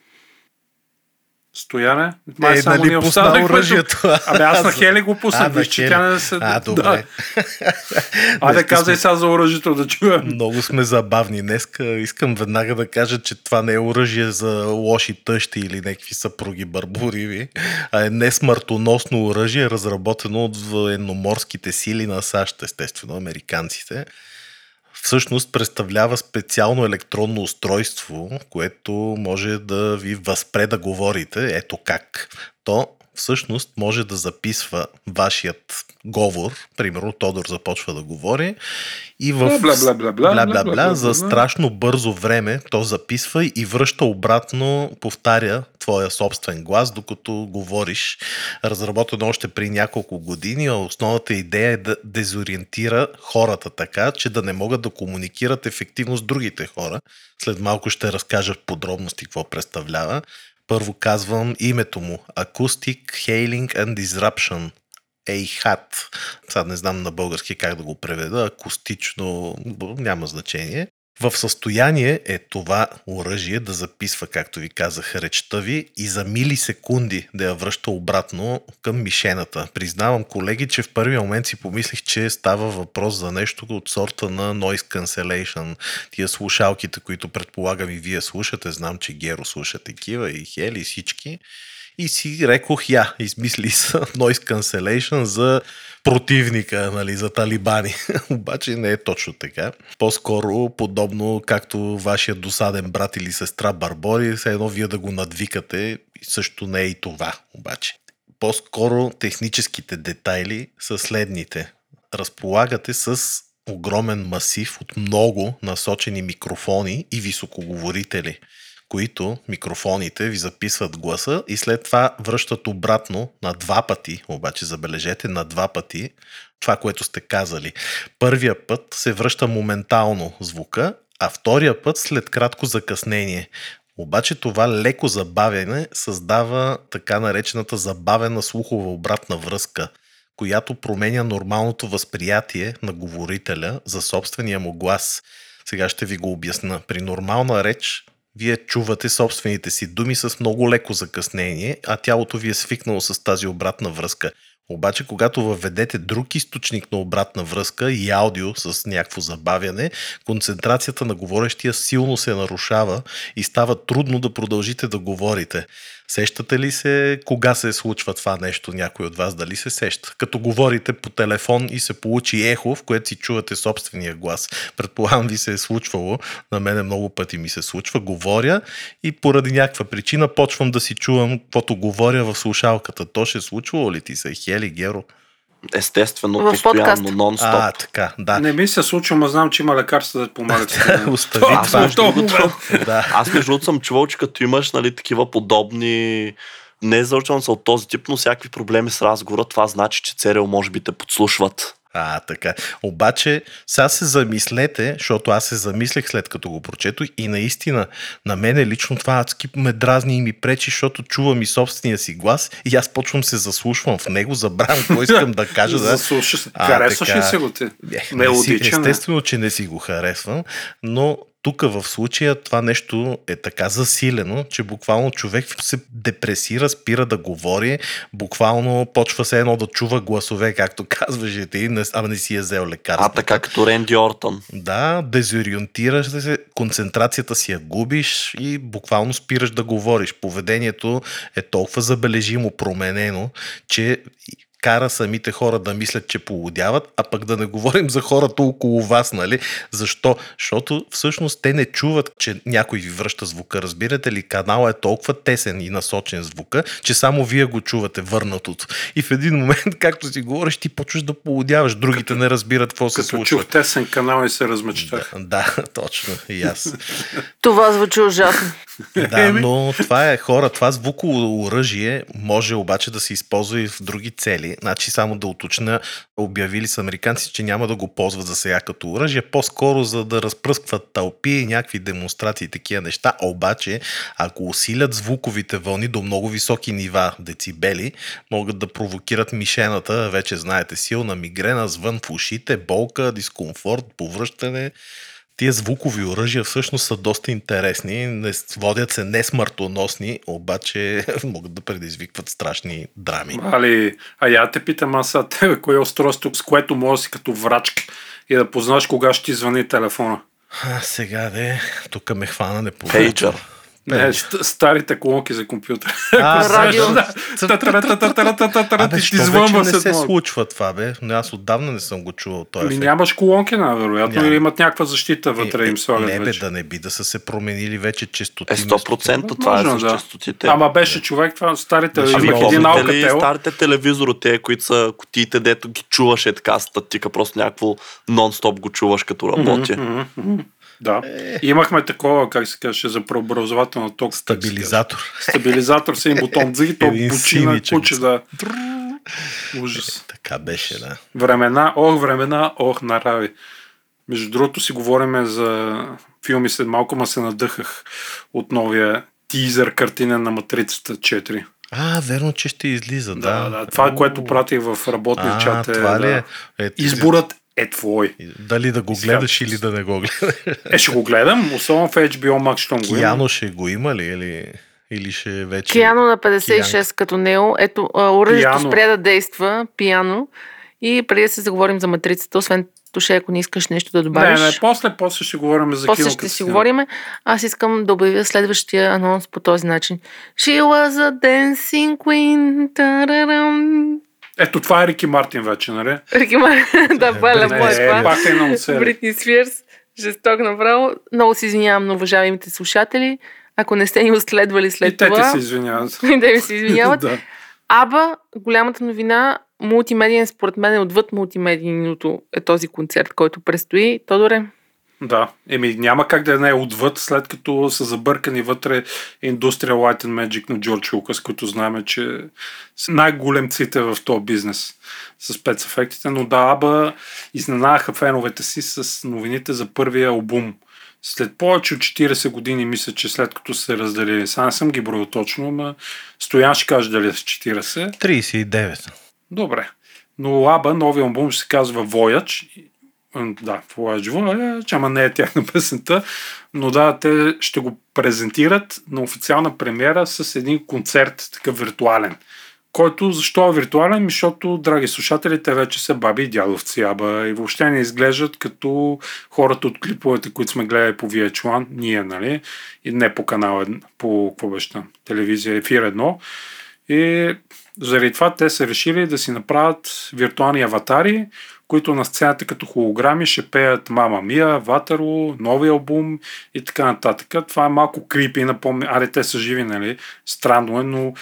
Стояне. Май Е, само нали ни пусна останахме оръжието? Абе аз на Хели го А, пуснах. на Виж, че тя не се... А, Да. добре. Айде, Днеска казай сме- сега за оръжието да чуем. Много сме забавни. Днеска искам веднага да кажа, че това не е оръжие за лоши тъщи или някакви съпруги барбуриви, а е не смъртоносно оръжие, разработено от военноморските сили на САЩ, естествено, американците. Всъщност представлява специално електронно устройство, което може да ви възпре да говорите. Ето как. То всъщност може да записва вашият говор. Примерно Тодор започва да говори и в бла-бла-бла за страшно бързо време то записва и връща обратно, повтаря твоя собствен глас, докато говориш. Разработено още при няколко години, а основната идея е да дезориентира хората така, че да не могат да комуникират ефективно с другите хора. След малко ще разкажа подробности какво представлява. Първо казвам името му. Acoustic Hailing and Disruption. AHAT. Сега не знам на български как да го преведа. Акустично няма значение. В състояние е това оръжие да записва, както ви казах, речта ви и за милисекунди да я връща обратно към мишената. Признавам, колеги, че в първия момент си помислих, че става въпрос за нещо от сорта на noise cancellation. Тия слушалките, които предполагам и вие слушате, знам, че Геро слуша такива и Хели всички. И си рекох, я, измисли са noise cancellation за противника, нали, за талибани. Обаче не е точно така. По-скоро подобно както вашия досаден брат или сестра Барбори, все едно вие да го надвикате, също не е и това обаче. По-скоро техническите детайли са следните. Разполагате с огромен масив от много насочени микрофони и високоговорители които микрофоните ви записват гласа и след това връщат обратно на два пъти, обаче забележете, на два пъти това, което сте казали. Първия път се връща моментално звука, а втория път след кратко закъснение. Обаче това леко забавяне създава така наречената забавена слухова обратна връзка, която променя нормалното възприятие на говорителя за собствения му глас. Сега ще ви го обясна. При нормална реч вие чувате собствените си думи с много леко закъснение, а тялото ви е свикнало с тази обратна връзка. Обаче, когато въведете друг източник на обратна връзка и аудио с някакво забавяне, концентрацията на говорещия силно се нарушава и става трудно да продължите да говорите. Сещате ли се кога се случва това нещо? Някой от вас дали се сеща? Като говорите по телефон и се получи ехо, в което си чувате собствения глас. Предполагам ви се е случвало, на мене много пъти ми се случва. Говоря и поради някаква причина почвам да си чувам каквото говоря в слушалката. То ще е случвало ли ти се, Хели, Геро? Естествено, В постоянно, подкаст. нон-стоп. А, така, да. Не ми се случва, но знам, че има лекарства да помагат. това. Остави Това Аз това. Да. аз между другото съм чувал, че като имаш нали, такива подобни не задължително са от този тип, но всякакви проблеми с разговора, това значи, че ЦРУ може би те подслушват. А, така. Обаче, сега се замислете, защото аз се замислих след като го прочетох и наистина на мене лично това адски ме дразни и ми пречи, защото чувам и собствения си глас и аз почвам се заслушвам в него, забравям какво искам да кажа. да. Заслушаш Харесваш ли се го ти? Е, си, Мелодичен. е. естествено, че не си го харесвам, но тук в случая това нещо е така засилено, че буквално човек се депресира, спира да говори, буквално почва се едно да чува гласове, както казваш ти, не, ама не си е взел лекарство. А така като Ренди Ортън. Да, дезориентираш се, концентрацията си я губиш и буквално спираш да говориш. Поведението е толкова забележимо променено, че кара самите хора да мислят, че полудяват, а пък да не говорим за хората около вас, нали? Защо? Защото всъщност те не чуват, че някой ви връща звука. Разбирате ли, канала е толкова тесен и насочен звука, че само вие го чувате върнатото. И в един момент, както си говориш, ти почваш да полудяваш. Другите не разбират какво се Като случва. чух тесен канал и се размечтах. Да, точно. И аз. Това звучи ужасно. Да, но това е хора, това звуково оръжие може обаче да се използва и в други цели. Значи само да уточня, обявили са американци, че няма да го ползват за сега като оръжие, по-скоро за да разпръскват тълпи и някакви демонстрации и такива неща. Обаче, ако усилят звуковите вълни до много високи нива, децибели, могат да провокират мишената, вече знаете, силна мигрена, звън в ушите, болка, дискомфорт, повръщане тия звукови оръжия всъщност са доста интересни. Не, водят се не смъртоносни, обаче могат да предизвикват страшни драми. Али, а я те питам аз, а тебе, кое е устройство, с което може да си като врачка и да познаш кога ще ти звъни телефона? А, сега де, тук ме хвана не Пейджър. Не, ст- старите колонки за компютър. А, Радио. Ти звънва не след се случва това, бе? Не, Аз отдавна не съм го чувал този Ми нямаш колонки, най-вероятно, или имат някаква защита вътре Е, им слагат Не, бе, да не би да са се променили вече честоти. Е, 100% това е с да. частотите. Ама беше човек, това старите, Ами един ли алкател. старите телевизори, те, които са кутиите, дето ги чуваш е така статика, просто някакво нон-стоп го чуваш като работи. Да. И имахме такова, как се каже, за преобразователна ток. Стабилизатор. Стабилизатор с един бутон. Дзиги, то синичък. куче, да. Ужас. Така беше, да. Времена, ох, времена, ох, нарави. Между другото си говориме за филми след малко, ма се надъхах от новия тизър картина на Матрицата 4. А, верно, че ще излиза, да. Да, да. Това, което пратих в работния а, чат е, това ли да. е? е ти- Изборът е твой. Дали да го сега- гледаш или да не го гледаш? Е, ще го гледам, особено в HBO Max, щом го има. Кияно ще го има ли? Или, или ще вече... Кияно на 56 като Нео. Ето, оръжието спря да действа, пияно. И преди да се заговорим за матрицата, освен Тоше, ако не искаш нещо да Не, добавиш. не, после, после ще говорим за После ще си снимам. говорим. Аз искам да обявя следващия анонс по този начин. She was a dancing queen. Тарарам. Ето това е Рики Мартин вече, нали? Рики Мар- да, Валя, Не, мой е, това. пак е серия. Бритни Спирс. Жесток направо. Много се извинявам на уважаемите слушатели. Ако не сте ни изследвали след И те ти това. се извиняват. И те ми се извиняват. да. Аба, голямата новина, мултимедиен, според мен, отвъд мултимедийното е този концерт, който предстои. Тодоре, Да, еми няма как да не е отвъд, след като са забъркани вътре Industrial Light and Magic на Джордж Лукас, които знаем, че са най-големците в този бизнес с спецефектите, но да, Аба изненадаха феновете си с новините за първия албум. След повече от 40 години, мисля, че след като се разделили, сега не съм ги броил точно, но Стоян ще каже дали е с 40. 39. Добре. Но Аба, новия албум ще се казва Voyage. Да, Voyage Voyage, ама не е тяхна песента. Но да, те ще го презентират на официална премиера с един концерт, такъв виртуален. Който, защо е виртуален? Защото, драги слушатели, те вече са баби и дядовци Аба и въобще не изглеждат като хората от клиповете, които сме гледали по VH1, ние, нали? И не по канал, по, какво беше телевизия, ефир едно. И заради това те са решили да си направят виртуални аватари, които на сцената като холограми ще пеят Мама Мия, Ватерло, нови албум и така нататък. Това е малко крипи, напомня. Аре, те са живи, нали? Странно е, но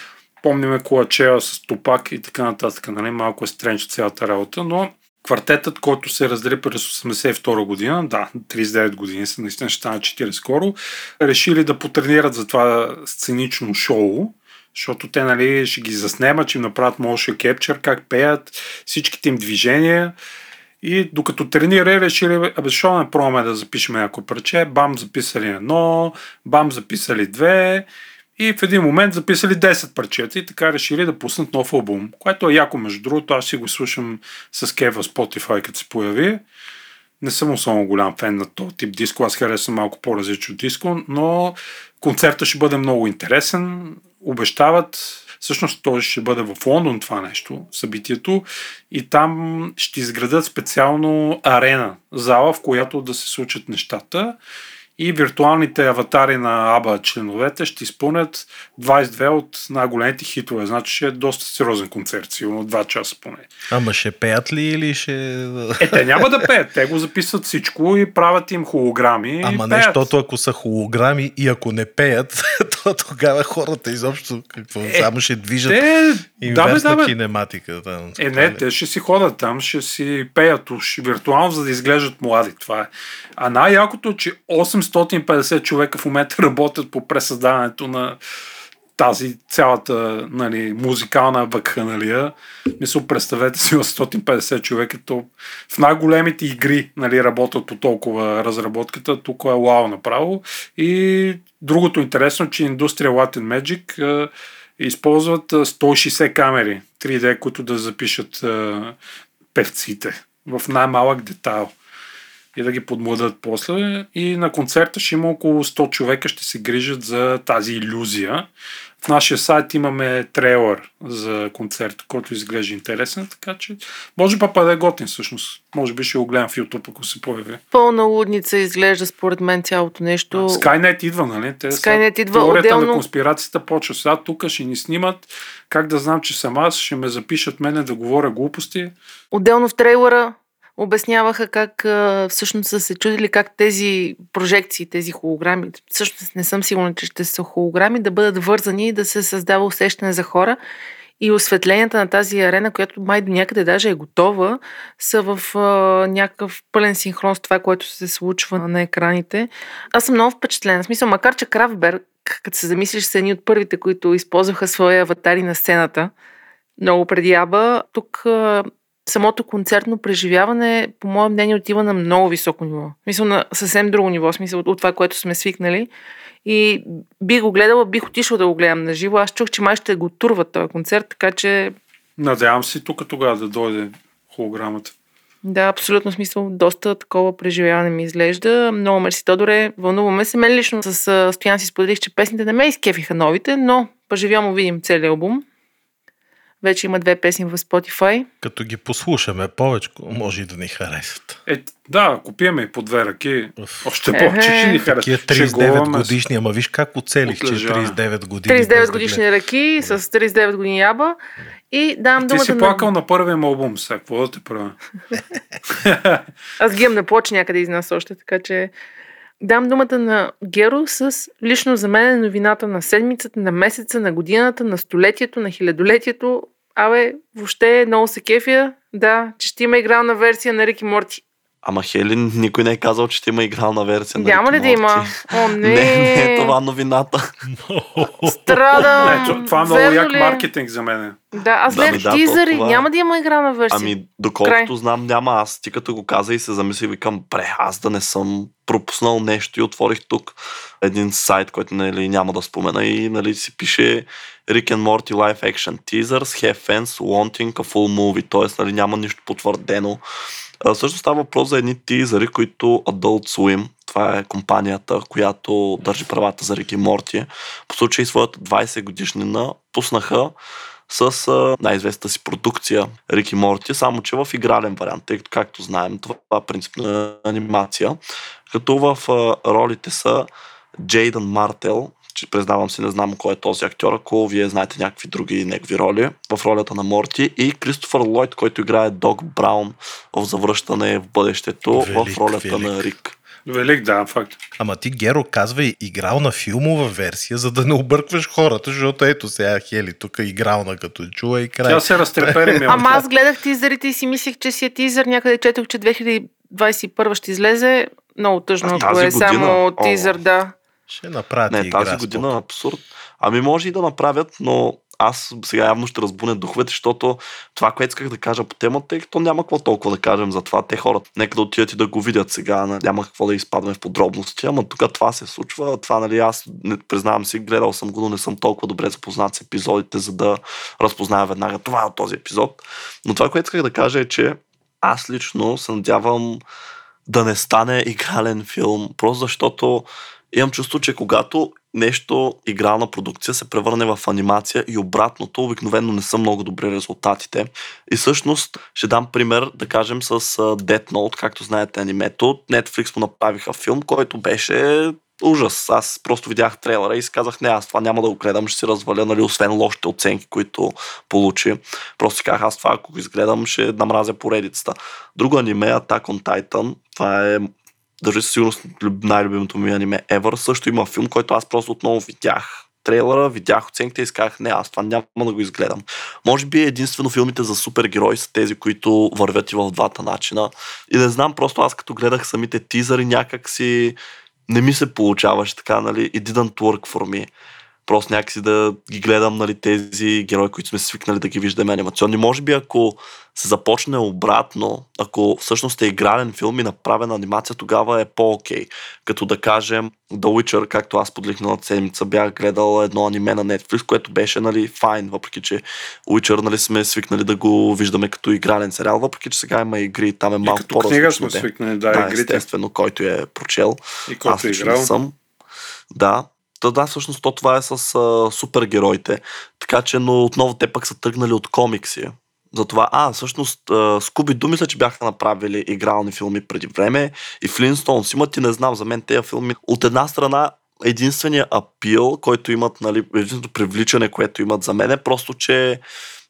помниме Колачева с Топак и така нататък. Нали? Малко е стренч цялата работа, но квартетът, който се раздели през 82 година, да, 39 години са, наистина ще стана 40 скоро, решили да потренират за това сценично шоу, защото те нали, ще ги заснемат, че им направят motion capture, как пеят, всичките им движения. И докато тренира, решили, абе, защо не пробваме да запишем някакво парче, бам, записали едно, бам, записали две, и в един момент записали 10 парчета и така решили да пуснат нов албум, което е яко между другото. Аз си го слушам с Кева Spotify, като се появи. Не съм особено голям фен на този тип диско, аз харесвам малко по-различно диско, но концертът ще бъде много интересен. Обещават, всъщност той ще бъде в Лондон това нещо, събитието, и там ще изградат специално арена, зала, в която да се случат нещата и виртуалните аватари на АБА членовете ще изпълнят 22 от най-големите хитове. Значи ще е доста сериозен концерт, сигурно 2 часа поне. Ама ще пеят ли или ще... Е, те няма да пеят, те го записват всичко и правят им холограми. Ама не, защото ако са холограми и ако не пеят, то тогава хората изобщо какво, Е, само ще движат Те, да, бе, инверсна да, бе. кинематика. Да, Е, не, те ще си ходят там, ще си пеят уж виртуално, за да изглеждат млади. Това е. А най-якото е, че 850 човека в момента работят по пресъздаването на тази цялата нали, музикална вакханалия. Мисля, представете си 850 човека. То в най-големите игри нали, работят по толкова разработката. Тук е вау направо. И другото интересно, че индустрия Latin Magic е, използват а, 160 камери 3D, които да запишат а, певците в най-малък детайл и да ги подмладат после. И на концерта ще има около 100 човека, ще се грижат за тази иллюзия. В нашия сайт имаме трейлър за концерта, който изглежда интересен, така че може па да е готин всъщност. Може би ще го гледам в YouTube, ако се появи. Пълна лудница изглежда според мен цялото нещо. Skynet идва, нали? Те са- Skynet идва Теорията отделно. на конспирацията почва. Сега тук ще ни снимат. Как да знам, че съм аз? Ще ме запишат мене да говоря глупости. Отделно в трейлера обясняваха как всъщност са се чудили как тези прожекции, тези холограми, всъщност не съм сигурна, че ще са холограми, да бъдат вързани и да се създава усещане за хора. И осветленията на тази арена, която май до някъде даже е готова, са в а, някакъв пълен синхрон с това, което се случва на екраните. Аз съм много впечатлена. В смисъл, макар че Крафтберг, като се замислиш, са едни от първите, които използваха свои аватари на сцената, много преди Аба, тук а, самото концертно преживяване, по мое мнение, отива на много високо ниво. Мисля, на съвсем друго ниво, смисъл от, от това, което сме свикнали. И бих го гледала, бих отишла да го гледам на живо. Аз чух, че май ще го турват този концерт, така че Надявам се тук тогава да дойде холограмата. да, абсолютно смисъл, доста такова преживяване ми изглежда. Много мерси, Тодоре. Вълнуваме се. Мен лично с Стоян си споделих, че песните не ме изкефиха новите, но поживямо видим целият албум. Вече има две песни в Spotify. Като ги послушаме повече, може и да ни харесат. Е, да, ако пиеме и по две ръки, Уф. още повече ще ни хареса. Тия Шегуваме 39 се. годишни, ама виж как оцелих, че Отлежаване. 39 години. без 39 да годишни ръки с 39 години яба. И давам Ти думата си на... плакал на първия му албум, сега какво да те правя? Аз ги имам на плоч някъде из нас още, така че дам думата на Геро с лично за мен е новината на седмицата, на месеца, на годината, на столетието, на хилядолетието. Абе, въобще много се кефя. Да, че ще има игрална версия на Рики Морти. Ама Хелин, никой не е казал, че ще има игрална версия на Няма ли да има? О, не. Не, не е това новината. Страдам. Не, това- е много Верно як ли маркетинг за мен. Да, аз Да, гледах да, тизъри. то това е. Няма да има игрална версия. Ами, доколкото Край. знам, няма. Аз ти като го каза и се замислих, викам, бре, аз да не съм пропуснал нещо и отворих тук един сайт, който нали, няма да спомена и нали, си пише Rick and Morty Live Action Teasers Have Fans Wanting a Full Movie, т.е. Нали, няма нищо потвърдено. Също става въпрос за едни тизъри, които Adult Swim, това е компанията, която държи правата за Рик и Морти, по случай своята 20 годишнина пуснаха с най-известната си продукция Рик и Морти, само че в игрален вариант, тъй като както знаем, това е принципна анимация. Като в ролите са Джейдън Мартел, че признавам си, не знам кой е този актьор, ако вие знаете някакви други негови роли в ролята на Морти и Кристофър Лойд, който играе Дог Браун в Завръщане в бъдещето Велик, в ролята велик. на Рик. Велик, да, факт. Ама ти, Геро, казвай играл на филмова версия, за да не объркваш хората, защото ето сега Хели тук играл на като чува и край. Тя се разтрепери. Ама аз гледах тизърите и си мислех, че си е тизър. Някъде четох, че 2021 ще излезе. Много тъжно, ако е само година? О. тизър, да. Ще направят Не, игра. тази година спокойно. е абсурд. Ами може и да направят, но аз сега явно ще разбуня духовете, защото това, което исках да кажа по темата, е, то няма какво толкова да кажем за това. Те хората, нека да отидат и да го видят сега, няма какво да изпадаме в подробности, ама тук това се случва. Това, нали, аз не, признавам си, гледал съм го, но не съм толкова добре запознат с епизодите, за да разпозная веднага това е от този епизод. Но това, което исках да кажа е, че аз лично се надявам да не стане игрален филм, просто защото имам чувство, че когато нещо, игрална продукция се превърне в анимация и обратното, обикновено не са много добри резултатите. И всъщност ще дам пример, да кажем, с Death Note, както знаете анимето. Netflix му направиха филм, който беше ужас. Аз просто видях трейлера и си казах, не, аз това няма да го гледам, ще си разваля, нали, освен лошите оценки, които получи. Просто си казах, аз това, ако го изгледам, ще намразя поредицата. Друго аниме, Attack on Titan, това е държи със сигурност люб- най-любимото ми аниме ever. Също има филм, който аз просто отново видях трейлера, видях оценките и изказах, не, аз това няма да го изгледам. Може би единствено филмите за супергерои са тези, които вървят и в двата начина. И не знам, просто аз като гледах самите тизъри някак си не ми се получаваше така, нали, it didn't work for me просто някакси да ги гледам нали, тези герои, които сме свикнали да ги виждаме анимационни. Може би ако се започне обратно, ако всъщност е игрален филм и направена анимация, тогава е по-окей. Като да кажем The Witcher, както аз подлих на седмица, бях гледал едно аниме на Netflix, което беше нали, файн, въпреки че Witcher нали, сме свикнали да го виждаме като игрален сериал, въпреки че сега има игри, там е малко по-различно. книга сме свикнали, да, да игрите. естествено, който е прочел. И който аз е играл. съм. Да, да, всъщност то това е с а, супергероите. Така че, но отново те пък са тръгнали от комикси. Затова, а, всъщност, Скуби Ду мисля, че бяха направили игрални филми преди време и Флинстоунс имат и не знам, за мен тези филми от една страна единствения апил, който имат, нали, единственото привличане, което имат за мен е просто, че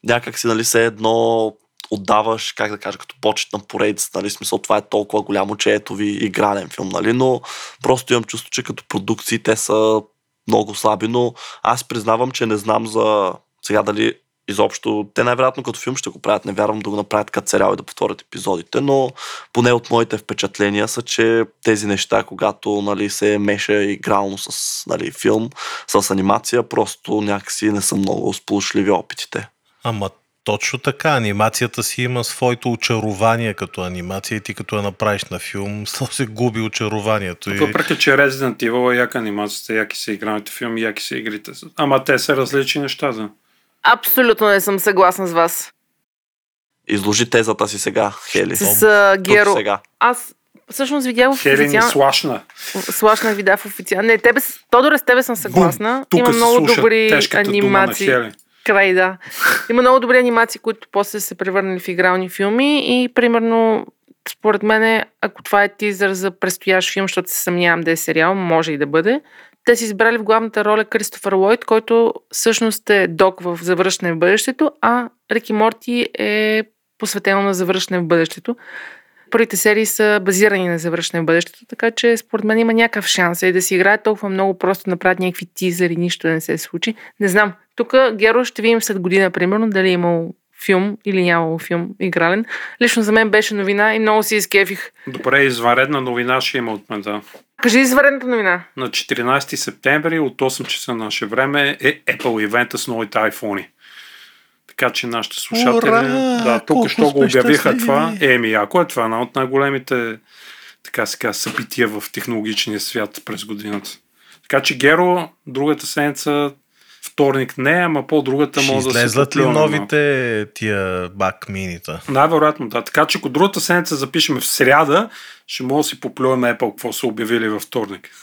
някак си, нали, се едно отдаваш, как да кажа, като почет на поредица, нали, смисъл това е толкова голямо, че ето ви игрален филм, нали, но просто имам чувство, че като продукции те са много слаби, но аз признавам, че не знам за сега дали изобщо, те най-вероятно като филм ще го правят, не вярвам да го направят като сериал и да повторят епизодите, но поне от моите впечатления са, че тези неща, когато нали, се меша игрално с нали, филм, с анимация, просто някакси не са много сполучливи опитите. Ама точно така, анимацията си има своето очарование като анимация и ти като я направиш на филм, то се губи очарованието. И... Въпреки, че Resident Evil е яка анимацията, яки са играните филми, яки са игрите. Ама те са различни неща. Да. Абсолютно не съм съгласна с вас. Изложи тезата си сега, Хели. С Геро. Сега. Аз всъщност видях в Хели ни слашна. Слашна вида в официално. Не, тебе, Тодоре, с тебе съм съгласна. Бум, Има много добри анимации. Дума на Хели. Край, да. Има много добри анимации, които после се превърнали в игрални филми и примерно според мен, ако това е тизър за предстоящ филм, защото се съмнявам да е сериал, може и да бъде, те си избрали в главната роля Кристофър Лойд, който всъщност е док в Завръщане в бъдещето, а Рики Морти е посветено на Завръщане в бъдещето. Първите серии са базирани на Завръщане в бъдещето, така че според мен има някакъв шанс и да си играе толкова много просто направят някакви тизъри, нищо да не се случи. Не знам. Тук Геро ще видим след година, примерно, дали е имал филм или нямало филм игрален. Лично за мен беше новина и много си изкефих. Добре, извънредна новина ще има от мен, да. Кажи извънредната новина. На 14 септември от 8 часа на наше време е Apple ивента с новите iPhone. Така че нашите слушатели, Ура! да, тук що го обявиха това. Еми, ако е това, една от най-големите така се казва, събития в технологичния свят през годината. Така че Геро, другата седмица, вторник не, ама по-другата Ще може да се излезлат ли малко. новите тия бак минита? Най-вероятно, да. Така че ако другата седмица запишем в сряда, ще може да си поплюваме Apple, какво са обявили във вторник.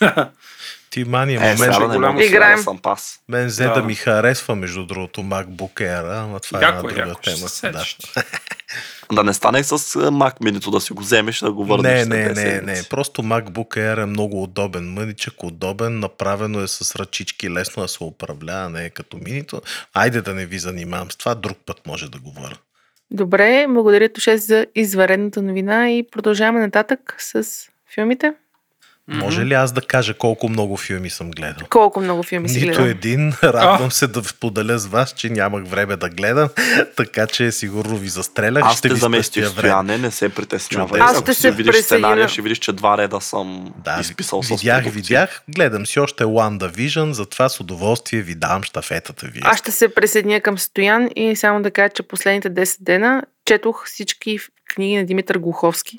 Ти мани, Е, момент, не голямо Играем. съм пас. мен взе Да. да. ми харесва, между другото, MacBook Air, ама това е една е, друга яко. Тема. се Да. Да не стане с Mac Mini да си го вземеш да го върнеш. Не, не, не, седмици. не. Просто MacBook Air е много удобен. Мъничък, удобен, направено е с ръчички, лесно да се управлява, не е като минито. Айде да не ви занимавам с това, друг път може да говоря. Добре, благодаря Тоше за изваредната новина и продължаваме нататък с филмите. Може ли аз да кажа колко много филми съм гледал? Колко много филми си Нито гледал? един. Радвам се да поделя с вас, че нямах време да гледам, така че сигурно ви застрелях. Аз ще ще ви заместих. Стояне, не се притеснявай. Аз ще се видиш сценария, ще видиш, че два реда съм Да, изписал с видях, видях. Гледам си още WandaVision, затова с удоволствие ви давам штафетата ви. Аз ще се присъединя към Стоян и само да кажа, че последните 10 дена четох всички книги на Димитър Глуховски.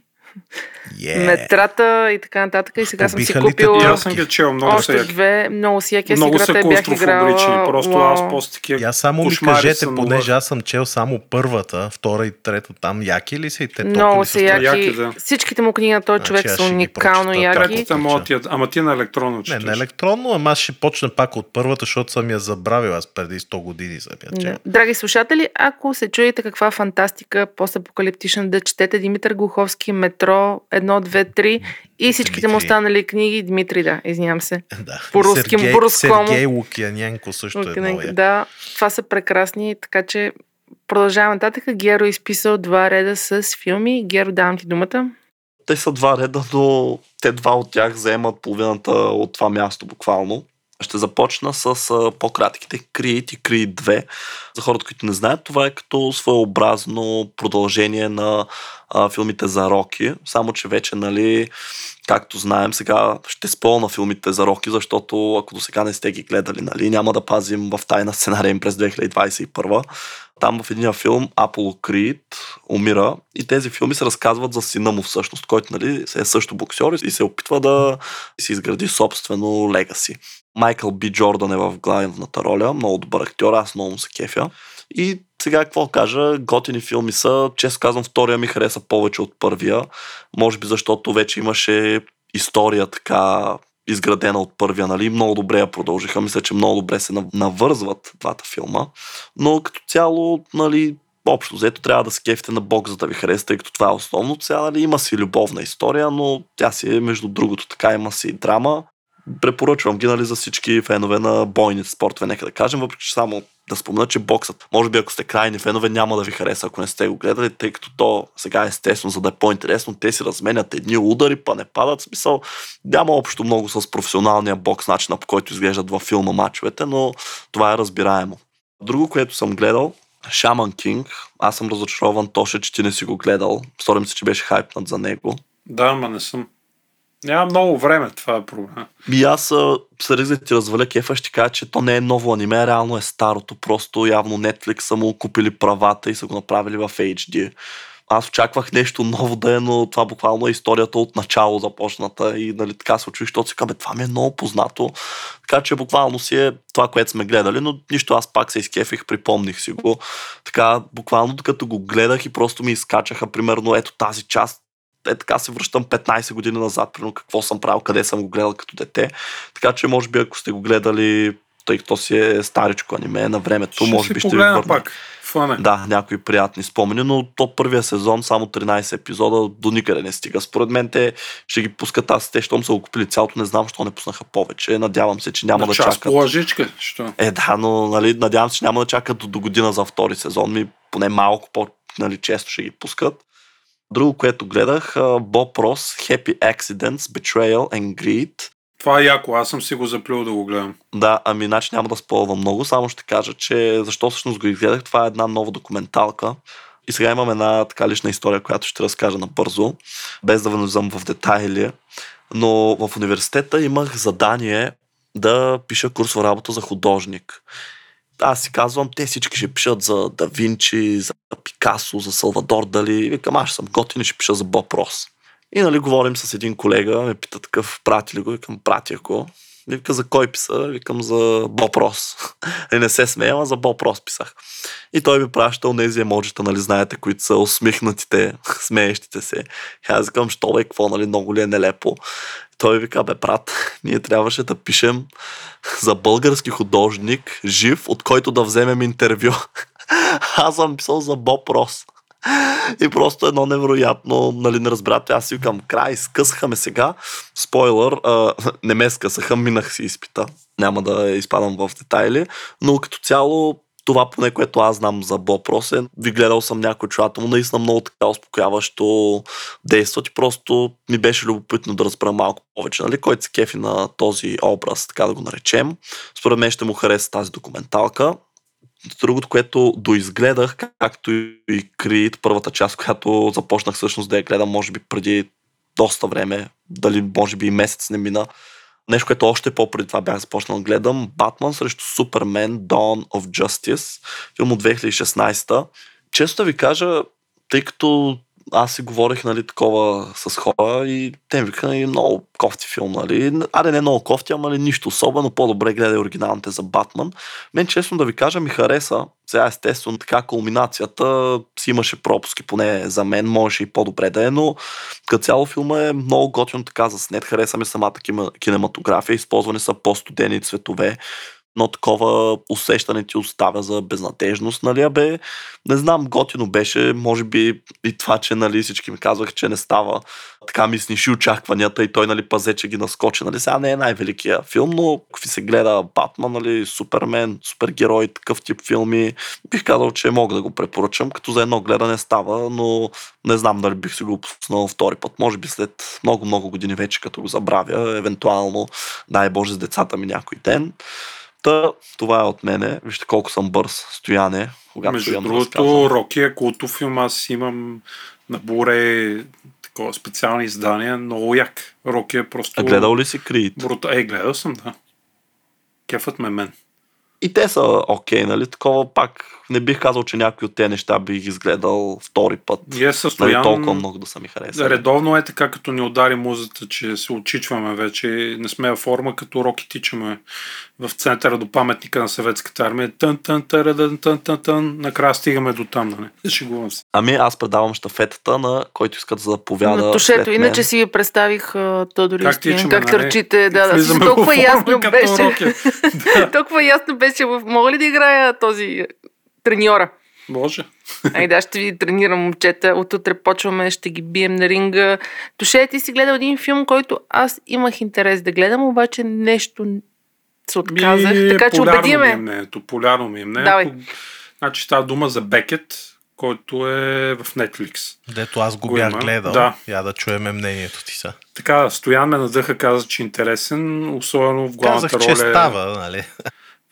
Yeah. Метрата и така нататък. И сега съм си Побиха ли те купила аз съм ги чел, много са още яки. две. Много си яки. Аз Много са играла. Просто Уау. аз после такива Я само ми кажете, съм понеже аз съм чел само първата, втора и трета там, яки ли са и те Много са са яки. яки, да. Всичките му книги на този Значи човек са уникално яки. Третата моят, ти- ама ти на електронно Не, четеш. на електронно, ама аз ще почна пак от първата, защото съм я забравил. Аз преди 100 години съм я чел. Да. Драги слушатели, ако се чуете каква фантастика постапокалиптична да четете Димитър Глуховски, Метро 1, 2, 3 и всичките му Дмитрий. останали книги, Димитри, да, извинявам се. Да. По-руски, Сергей, по-рускому. Сергей Лукяненко също е Окей, много як. да, това са прекрасни, така че продължаваме нататък. Геро е изписал два реда с филми. Геро, давам ти думата. Те са два реда, но те два от тях заемат половината от това място буквално. Ще започна с по-кратките Creed и Creed 2. За хората, които не знаят, това е като своеобразно продължение на а, филмите за Роки, само че вече, нали, както знаем, сега ще спълна филмите за Роки, защото ако до сега не сте ги гледали, нали, няма да пазим в тайна сценария им през 2021. Там в един филм Аполо Крид умира и тези филми се разказват за сина му всъщност, който нали, е също боксер и се опитва да си изгради собствено легаси. Майкъл Би Джордан е в главната роля, много добър актьор, аз много му се кефя. И сега какво кажа, готини филми са, често казвам, втория ми хареса повече от първия, може би защото вече имаше история така изградена от първия, нали, много добре я продължиха, мисля, че много добре се навързват двата филма, но като цяло, нали, общо взето трябва да се на бог, за да ви хареса, тъй като това е основно. Сега нали, има си любовна история, но тя си е между другото така, има си и драма. Препоръчвам ги нали, за всички фенове на бойните спортове, нека да кажем, въпреки че само да спомена, че боксът, може би ако сте крайни фенове, няма да ви хареса, ако не сте го гледали, тъй като то сега е естествено, за да е по-интересно, те си разменят едни удари, па не падат. Смисъл, няма общо много с професионалния бокс, начина по който изглеждат във филма мачовете, но това е разбираемо. Друго, което съм гледал, Шаман Кинг. Аз съм разочарован, Тоше, че ти не си го гледал. Сторим се, че беше хайпнат за него. Да, ма не съм. Няма много време, това е проблем. И аз се да ти разваля кефа, ще кажа, че то не е ново аниме, реално е старото. Просто явно Netflix са му купили правата и са го направили в HD. Аз очаквах нещо ново да е, но това буквално е историята от начало започната и нали, така се очуих, защото си казвам, това ми е много познато. Така че буквално си е това, което сме гледали, но нищо, аз пак се изкефих, припомних си го. Така, буквално докато го гледах и просто ми изкачаха, примерно, ето тази част, е така се връщам 15 години назад, примерно какво съм правил, къде съм го гледал като дете. Така че, може би, ако сте го гледали, тъй като си е старичко аниме на времето, ще може би ще ви върна. пак. Фане. Да, някои приятни спомени, но то първия сезон, само 13 епизода, до никъде не стига. Според мен те ще ги пускат аз, те, щом са го купили цялото, не знам, защо не пуснаха повече. Надявам се, че няма да час чакат. лъжичка, що? Е, да, но нали, надявам се, че няма да чакат до, до година за втори сезон. Ми поне малко по нали, често ще ги пускат. Друго, което гледах, Боб Рос, Happy Accidents, Betrayal and Greed. Това е яко, аз съм си го заплюл да го гледам. Да, ами иначе няма да спълвам много, само ще кажа, че защо всъщност го изгледах, това е една нова документалка. И сега имам една така лична история, която ще разкажа набързо, без да влизам в детайли. Но в университета имах задание да пиша курсова работа за художник. Аз си казвам, те всички ще пишат за Да Винчи, за Пикасо, за Салвадор Дали. Викам, аз съм готин и ще пиша за Боб Рос. И нали говорим с един колега, ме пита такъв, прати ли го? Викам, пратя го. Вика, за кой писа? Викам, за Боб Рос. и не се смея, а за Боб Рос писах. И той ми праща тези емоджита, нали, знаете, които са усмихнатите, смеещите се. И аз викам, що бе, какво, нали, много ли е нелепо. Той вика, бе, брат, ние трябваше да пишем за български художник, жив, от който да вземем интервю. Аз съм писал за Боб Рос. И просто едно невероятно, нали, не разбирате. Аз си викам, край, скъсаха ме сега. Спойлър, а, не ме скъсаха, минах си изпита. Няма да изпадам в детайли, но като цяло това поне, което аз знам за Боб Рос ви гледал съм някой чувата му, наистина много така успокояващо действат и просто ми беше любопитно да разбера малко повече, нали, който се кефи на този образ, така да го наречем. Според мен ще му хареса тази документалка. Другото, което доизгледах, както и Крит, първата част, която започнах всъщност да я гледам, може би преди доста време, дали може би и месец не мина. Нещо, което още по-преди това бях започнал да гледам. Батман срещу Супермен Dawn of Justice, филм от 2016. Често да ви кажа, тъй като аз си говорих, нали, такова с хора и те ми викаха, нали, много кофти филм, нали. Аре, не много кофти, ама нали, нищо особено, по-добре гледай оригиналните за Батман. Мен, честно да ви кажа, ми хареса. Сега, естествено, така кулминацията си имаше пропуски, поне за мен, можеше и по-добре да е, но като цяло филма е много готин така за снет. Хареса ми самата кинематография, използвани са по-студени цветове но такова усещане ти оставя за безнадежност, нали, бе, не знам, готино беше, може би и това, че, нали, всички ми казваха, че не става, така ми сниши очакванията и той, нали, пазе, че ги наскочи, нали, сега не е най-великия филм, но ако се гледа? Батман, нали, Супермен, супергерой, такъв тип филми, бих казал, че мога да го препоръчам, като за едно гледане става, но не знам дали бих си го пуснал втори път, може би след много-много години вече, като го забравя, евентуално, дай Боже, с децата ми някой ден. Та, това е от мене. Вижте колко съм бърз. Стояне. Когато Между стоян другото. Роки е култов филм. Аз имам на Буре такова специални издания. Много як. Роки е просто... А гледал ли си Крид? Брута... Е, гледал съм, да. Кефът ме мен. И те са окей, нали? Такова пак не бих казал, че някой от тези неща бих изгледал втори път. И е Нали, състоян... толкова много да са ми харесали. Редовно е така, като ни удари музата, че се очичваме вече. Не сме в форма, като роки тичаме в центъра до паметника на съветската армия. Тън, тън, тън, тън, тън, тън. Накрая стигаме до там, нали? Шегувам се. Ами аз предавам щафетата на който иска да заповяда На тушето. след мен. Иначе си ви представих Тодор и Как тичаме, как нали? търчите. Да, да. Толкова ясно беше. Да. Толкова ясно беше. Мога ли да играя този е, треньора? Може. Ай да, ще ви тренирам, момчета. От утре почваме, ще ги бием на ринга. Туше, ти си гледал един филм, който аз имах интерес да гледам, обаче нещо се отказах. Ми, така че полярно убеди ми е ме. мнението. Полярно ми е мнението. Давай. Значи става дума за Бекет, който е в Netflix. Дето аз го Го бях има. гледал. Да. Я да чуеме мнението ти са. Така, Стоян ме надъха, каза, че е интересен, особено в главната Казах, роля. че става, нали?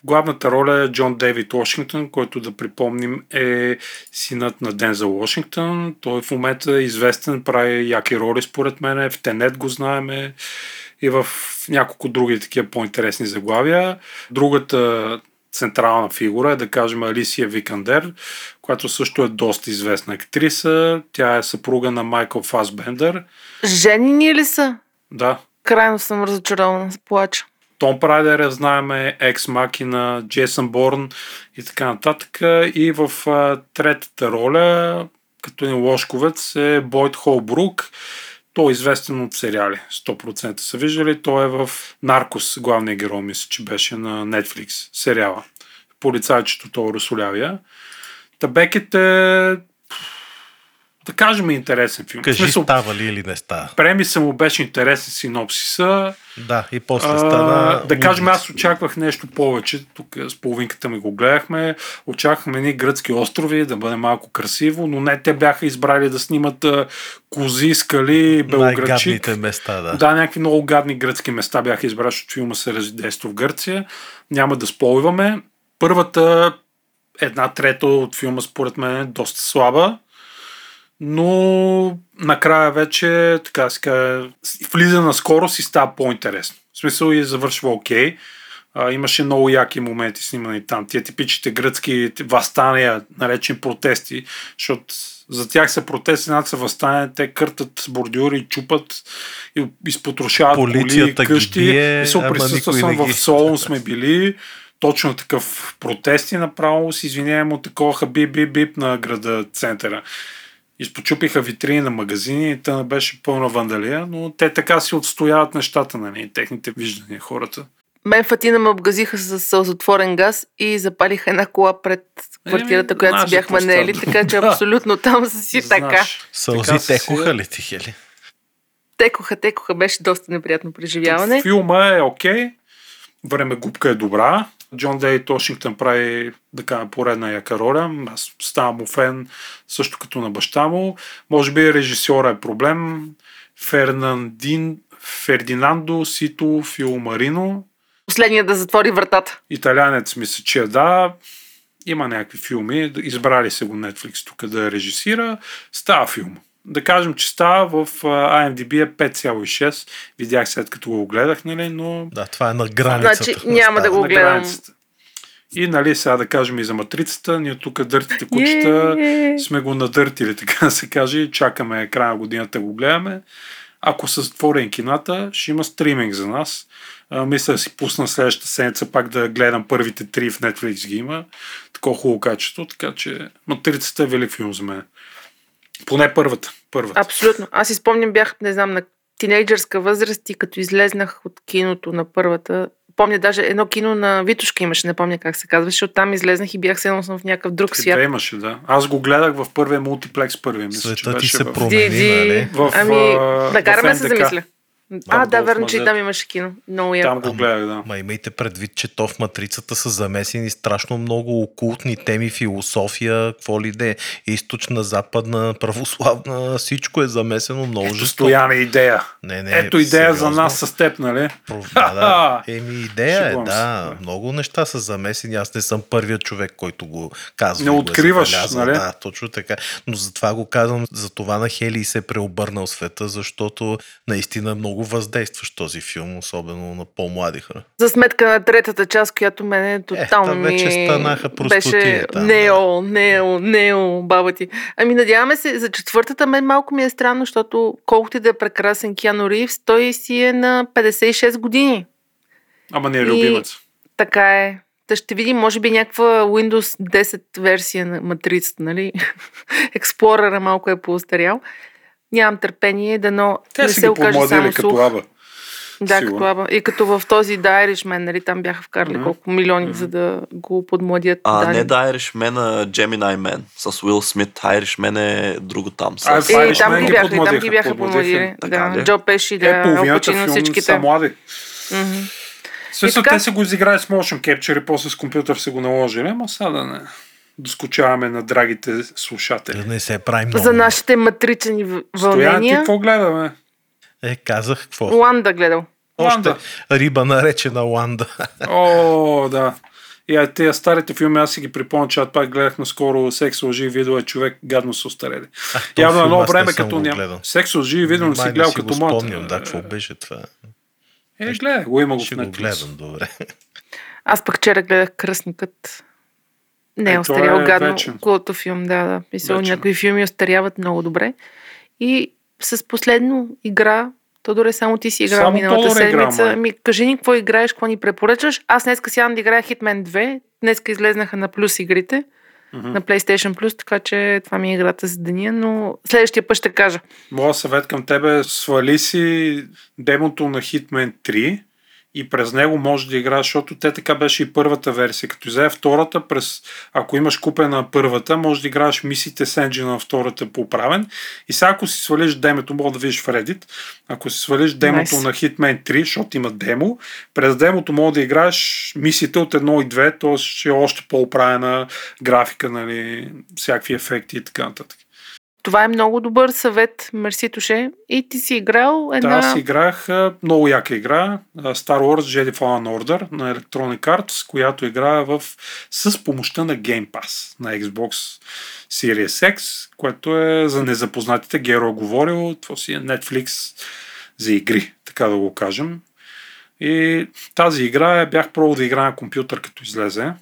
Главната роля е Джон Дейвид Вашингтон, който да припомним е синът на Дензел Вашингтон. Той в момента е известен, прави яки роли според мен. В Тенет го знаеме и в няколко други такива по-интересни заглавия. Другата централна фигура е да кажем Алисия Викандер, която също е доста известна актриса. Тя е съпруга на Майкъл Фасбендер. Женени ли са? Да, Крайно съм разочарована, плача. Том Прайдер, я знаем, Екс Макина, Джейсън Борн и така нататък. И в а, третата роля, като един лошковец, е Бойд Холбрук. Той е известен от сериали. 100% са виждали. Той е в Наркос, главният герой, мисля, че беше на Netflix сериала. Полицайчето то Русолявия. Табекет е да кажем интересен филм. Кажи, смисъл, става ли или не става. премиса му беше интересен синопсиса. Да, и после А, стана... да кажем, аз очаквах нещо повече. Тук с половинката ми го гледахме. Очаквахме ни гръцки острови, да бъде малко красиво, но не, те бяха избрали да снимат кози, скали, белоградчик. Най-гадните места, да. Да, някакви много гадни гръцки места бяха избрали, защото филма се раздейства в Гърция. Няма да спойваме. Първата една трета от филма според мен е доста слаба, но накрая вече, така каже, влиза на скорост и става по-интересно. В смисъл и завършва окей. А, имаше много яки моменти снимани там. Тия типичните гръцки възстания, наречени протести, защото за тях са протести, над са възстания, те къртат бордюри, чупат и изпотрошават коли, ги къщи. бие, и се присъства съм в ги- Солун сме били. Точно такъв протести направо с извинявам от такова бип бип бип на града центъра. Изпочупиха витрини на магазини и тъна беше пълна вандалия, но те така си отстояват нещата, нали, техните виждания хората. Мен Фатина ме обгазиха с сълзотворен газ и запалиха една кола пред квартирата, Еми, която си бяхме наели, така че абсолютно там са си така. Знаеш, Сълзи така си- текоха ли ти, Хели? Текоха, текоха, беше доста неприятно преживяване. Филма е окей, времегубка е добра. Джон Дейт Вашингтон прави кажем, поредна яка роля. Аз ставам му фен също като на баща му. Може би режисьора е проблем. Фернандин, Фердинандо Сито Филмарино. Последният да затвори вратата. Италянец мисля, че е да. Има някакви филми. Избрали се го Netflix тук да режисира. Става филм. Да кажем, че става в IMDb е 5,6. Видях след като го гледах, нали, но Да, това е на границата. Значи няма да го гледам. И нали сега да кажем и за матрицата, ние тук дъртите кучета Е. сме го надъртили, така да се каже, чакаме края на годината го гледаме. Ако са затворени кината, ще има стриминг за нас. А, мисля да си пусна следващата седмица пак да гледам първите три в Netflix ги има. Такова хубаво качество, така че Матрицата е велик филм за мен. Поне първата. първата. Абсолютно. Аз си спомням, бях, не знам, на тинейджърска възраст и като излезнах от киното на първата, помня даже едно кино на Витушка имаше, не помня как се казваше. Оттам излезнах и бях се съм в някакъв друг Две свят. имаше, да. Аз го гледах в първия мултиплекс първия. Мисля, че Света ти беше се в... промени, нали? В, Ами, а, да се замисля. А, да, верно, че там имаше кино. Много яко. Там го гледах, да. Ма имайте предвид, че то в матрицата са замесени страшно много окултни теми, философия, какво ли де, източна, западна, православна, всичко е замесено много Ето жестоко. стояне идея. Не, не, Ето идея за сериозно. нас с теб, нали? Про- Да, да. Еми, идея е, да. да. Много неща са замесени. Аз не съм първият човек, който го казва. Не е откриваш, забелязал. нали? Да, точно така. Но затова го казвам, за това на Хели се е преобърнал света, защото наистина е много въздействащ този филм, особено на по-млади хора. За сметка на третата част, която мене тотално та вече ми станаха простотии беше там, нео, нео, нео, баба ти. Ами надяваме се, за четвъртата мен малко ми е странно, защото колкото и да е прекрасен Киано Ривз, той си е на 56 години. Ама не е И- любимец. Така е. Та ще видим, може би, някаква Windows 10 версия на матрицата, нали? Експлорера малко е поостарял. Нямам търпение, дано Те не се окаже само помладили като слух. аба. Да, Сигурно. като аба. И като в този The Irishman, нали, там бяха вкарали Мгм. колко милиони, Мгм. за да го подмладят. А да, не да Irishman, а Gemini Man с Уил Смит. Irishman е друго там. С... А, Е, Irishman там ги бяха, и там ги бяха подмладили. Да, ли? Джо Пеши, да, Е, Алпачино, филм всичките. са млади. Мгм. Смисъл, така- те са го изиграли с motion capture и после с компютър са го наложили, ама сега да не доскочаваме на драгите слушатели. Да не се прави много. За нашите матричани в- Стоян, ти вълнения. какво гледаме? Е, казах какво. Ланда гледал. Още Ланда. риба наречена Ланда. О, да. И а, тези старите филми, аз си ги припомня, че аз пак гледах наскоро Секс, лъжи и видео, е човек гадно са устарели. То Явно едно време като няма. Секс, лъжи и видео не си гледал като моята. спомням, да, какво беше това. Е, гледай, го има го в Ще го гледам, добре. Аз пък вчера гледах Кръстникът. Не Е, е остарял е гадно. вечен. Филм, да, да. Мисля, някои филми остаряват много добре. И с последно игра, Тодоре, само ти си играл Само миналата Тодор е седмица. май. Ми, кажи ни какво играеш, какво ни препоръчаш. Аз днеска сядам да играя Hitman 2. Днеска излезнаха на плюс игрите. Мгм. На PlayStation Plus, така че това ми е играта за деня, но следващия път ще кажа. Моя съвет към тебе е свали си демото на Hitman 3 и през него можеш да играеш, защото те така беше и първата версия. Като излезе втората, през, ако имаш купена първата, можеш да играеш мисиите с енджина на втората поправен. И сега ако си свалиш демото, мога да видиш в Reddit, ако си свалиш демото Nice. на Hitman 3, защото има демо, през демото мога да играеш мисиите от 1 и 2, т.е. ще е още по-оправена графика, нали, всякакви ефекти и така нататък. Това е много добър съвет, мерси Туше. И ти си играл Да, една... аз играх много яка игра, Star Wars Jedi Fallen Order на Electronic Arts, която играе в, с помощта на Game Pass на Xbox Series X, което е за незапознатите, Геро е говорил, това си е Netflix за игри, така да го кажем. И тази игра е, бях пробвал да играя на компютър като излезе,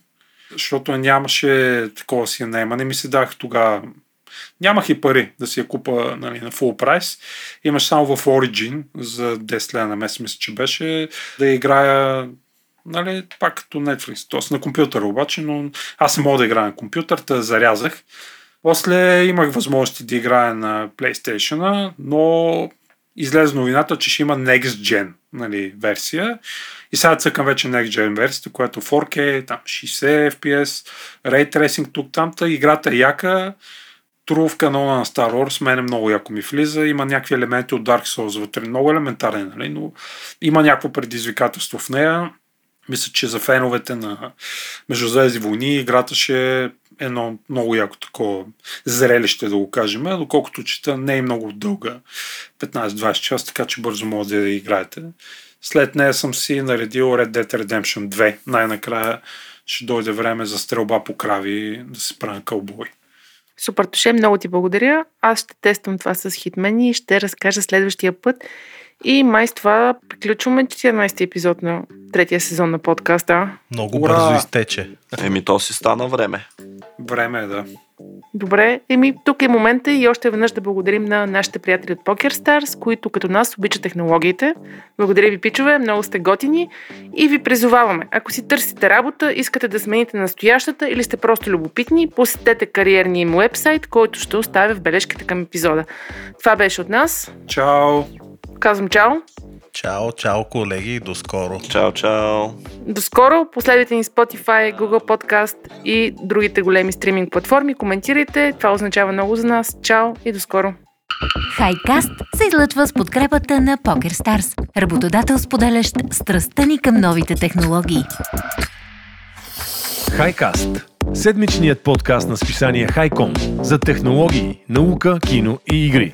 защото нямаше такова си наемане. Ми се дах тогава Нямах и пари да си я купа нали, на full прайс. Имаш само в Origin за 10 лена на месец, мисля, че беше да играя нали, пак като Netflix, т.е. на компютъра обаче, но аз не мога да играя на компютър, те зарязах. После имах възможности да играя на PlayStation, но излезе новината, че ще има Next Gen нали, версия. И сега цъкам вече Next Gen версията, която 4K, там 60 FPS, Ray Tracing тук там, та играта е яка. Тру в канона на Star Wars, мене много яко ми влиза. Има някакви елементи от Dark Souls вътре. Много елементарен, нали? но има някакво предизвикателство в нея. Мисля, че за феновете на Междузвездни войни играта ще е едно много яко такова зрелище, да го кажем. Доколкото чета не е много дълга, 15-20 часа, така че бързо може да играете. След нея съм си наредил Red Dead Redemption 2. Най-накрая ще дойде време за стрелба по крави, да се правя кълбой. Супер, Тоше, много ти благодаря. Аз ще тествам това с хитмени и ще разкажа следващия път. И май с това приключваме 14 епизод на третия сезон на подкаста. Много Ура! бързо изтече. Еми, то си стана време. Време е да. Добре, еми тук е момента и още веднъж да благодарим на нашите приятели от PokerStars, които като нас обичат технологиите. Благодаря ви, пичове, много сте готини и ви призоваваме. Ако си търсите работа, искате да смените настоящата или сте просто любопитни, посетете кариерния им вебсайт, който ще оставя в бележките към епизода. Това беше от нас. Чао! Казвам чао! Чао, чао, колеги, до скоро. Чао, чао. До скоро. Последвайте ни Spotify, Google Podcast и другите големи стриминг платформи. Коментирайте. Това означава много за нас. Чао и до скоро. Хайкаст се излъчва с подкрепата на PokerStars, работодател споделящ страстта ни към новите технологии. Хайкаст. Седмичният подкаст на списание Хайком за технологии, наука, кино и игри.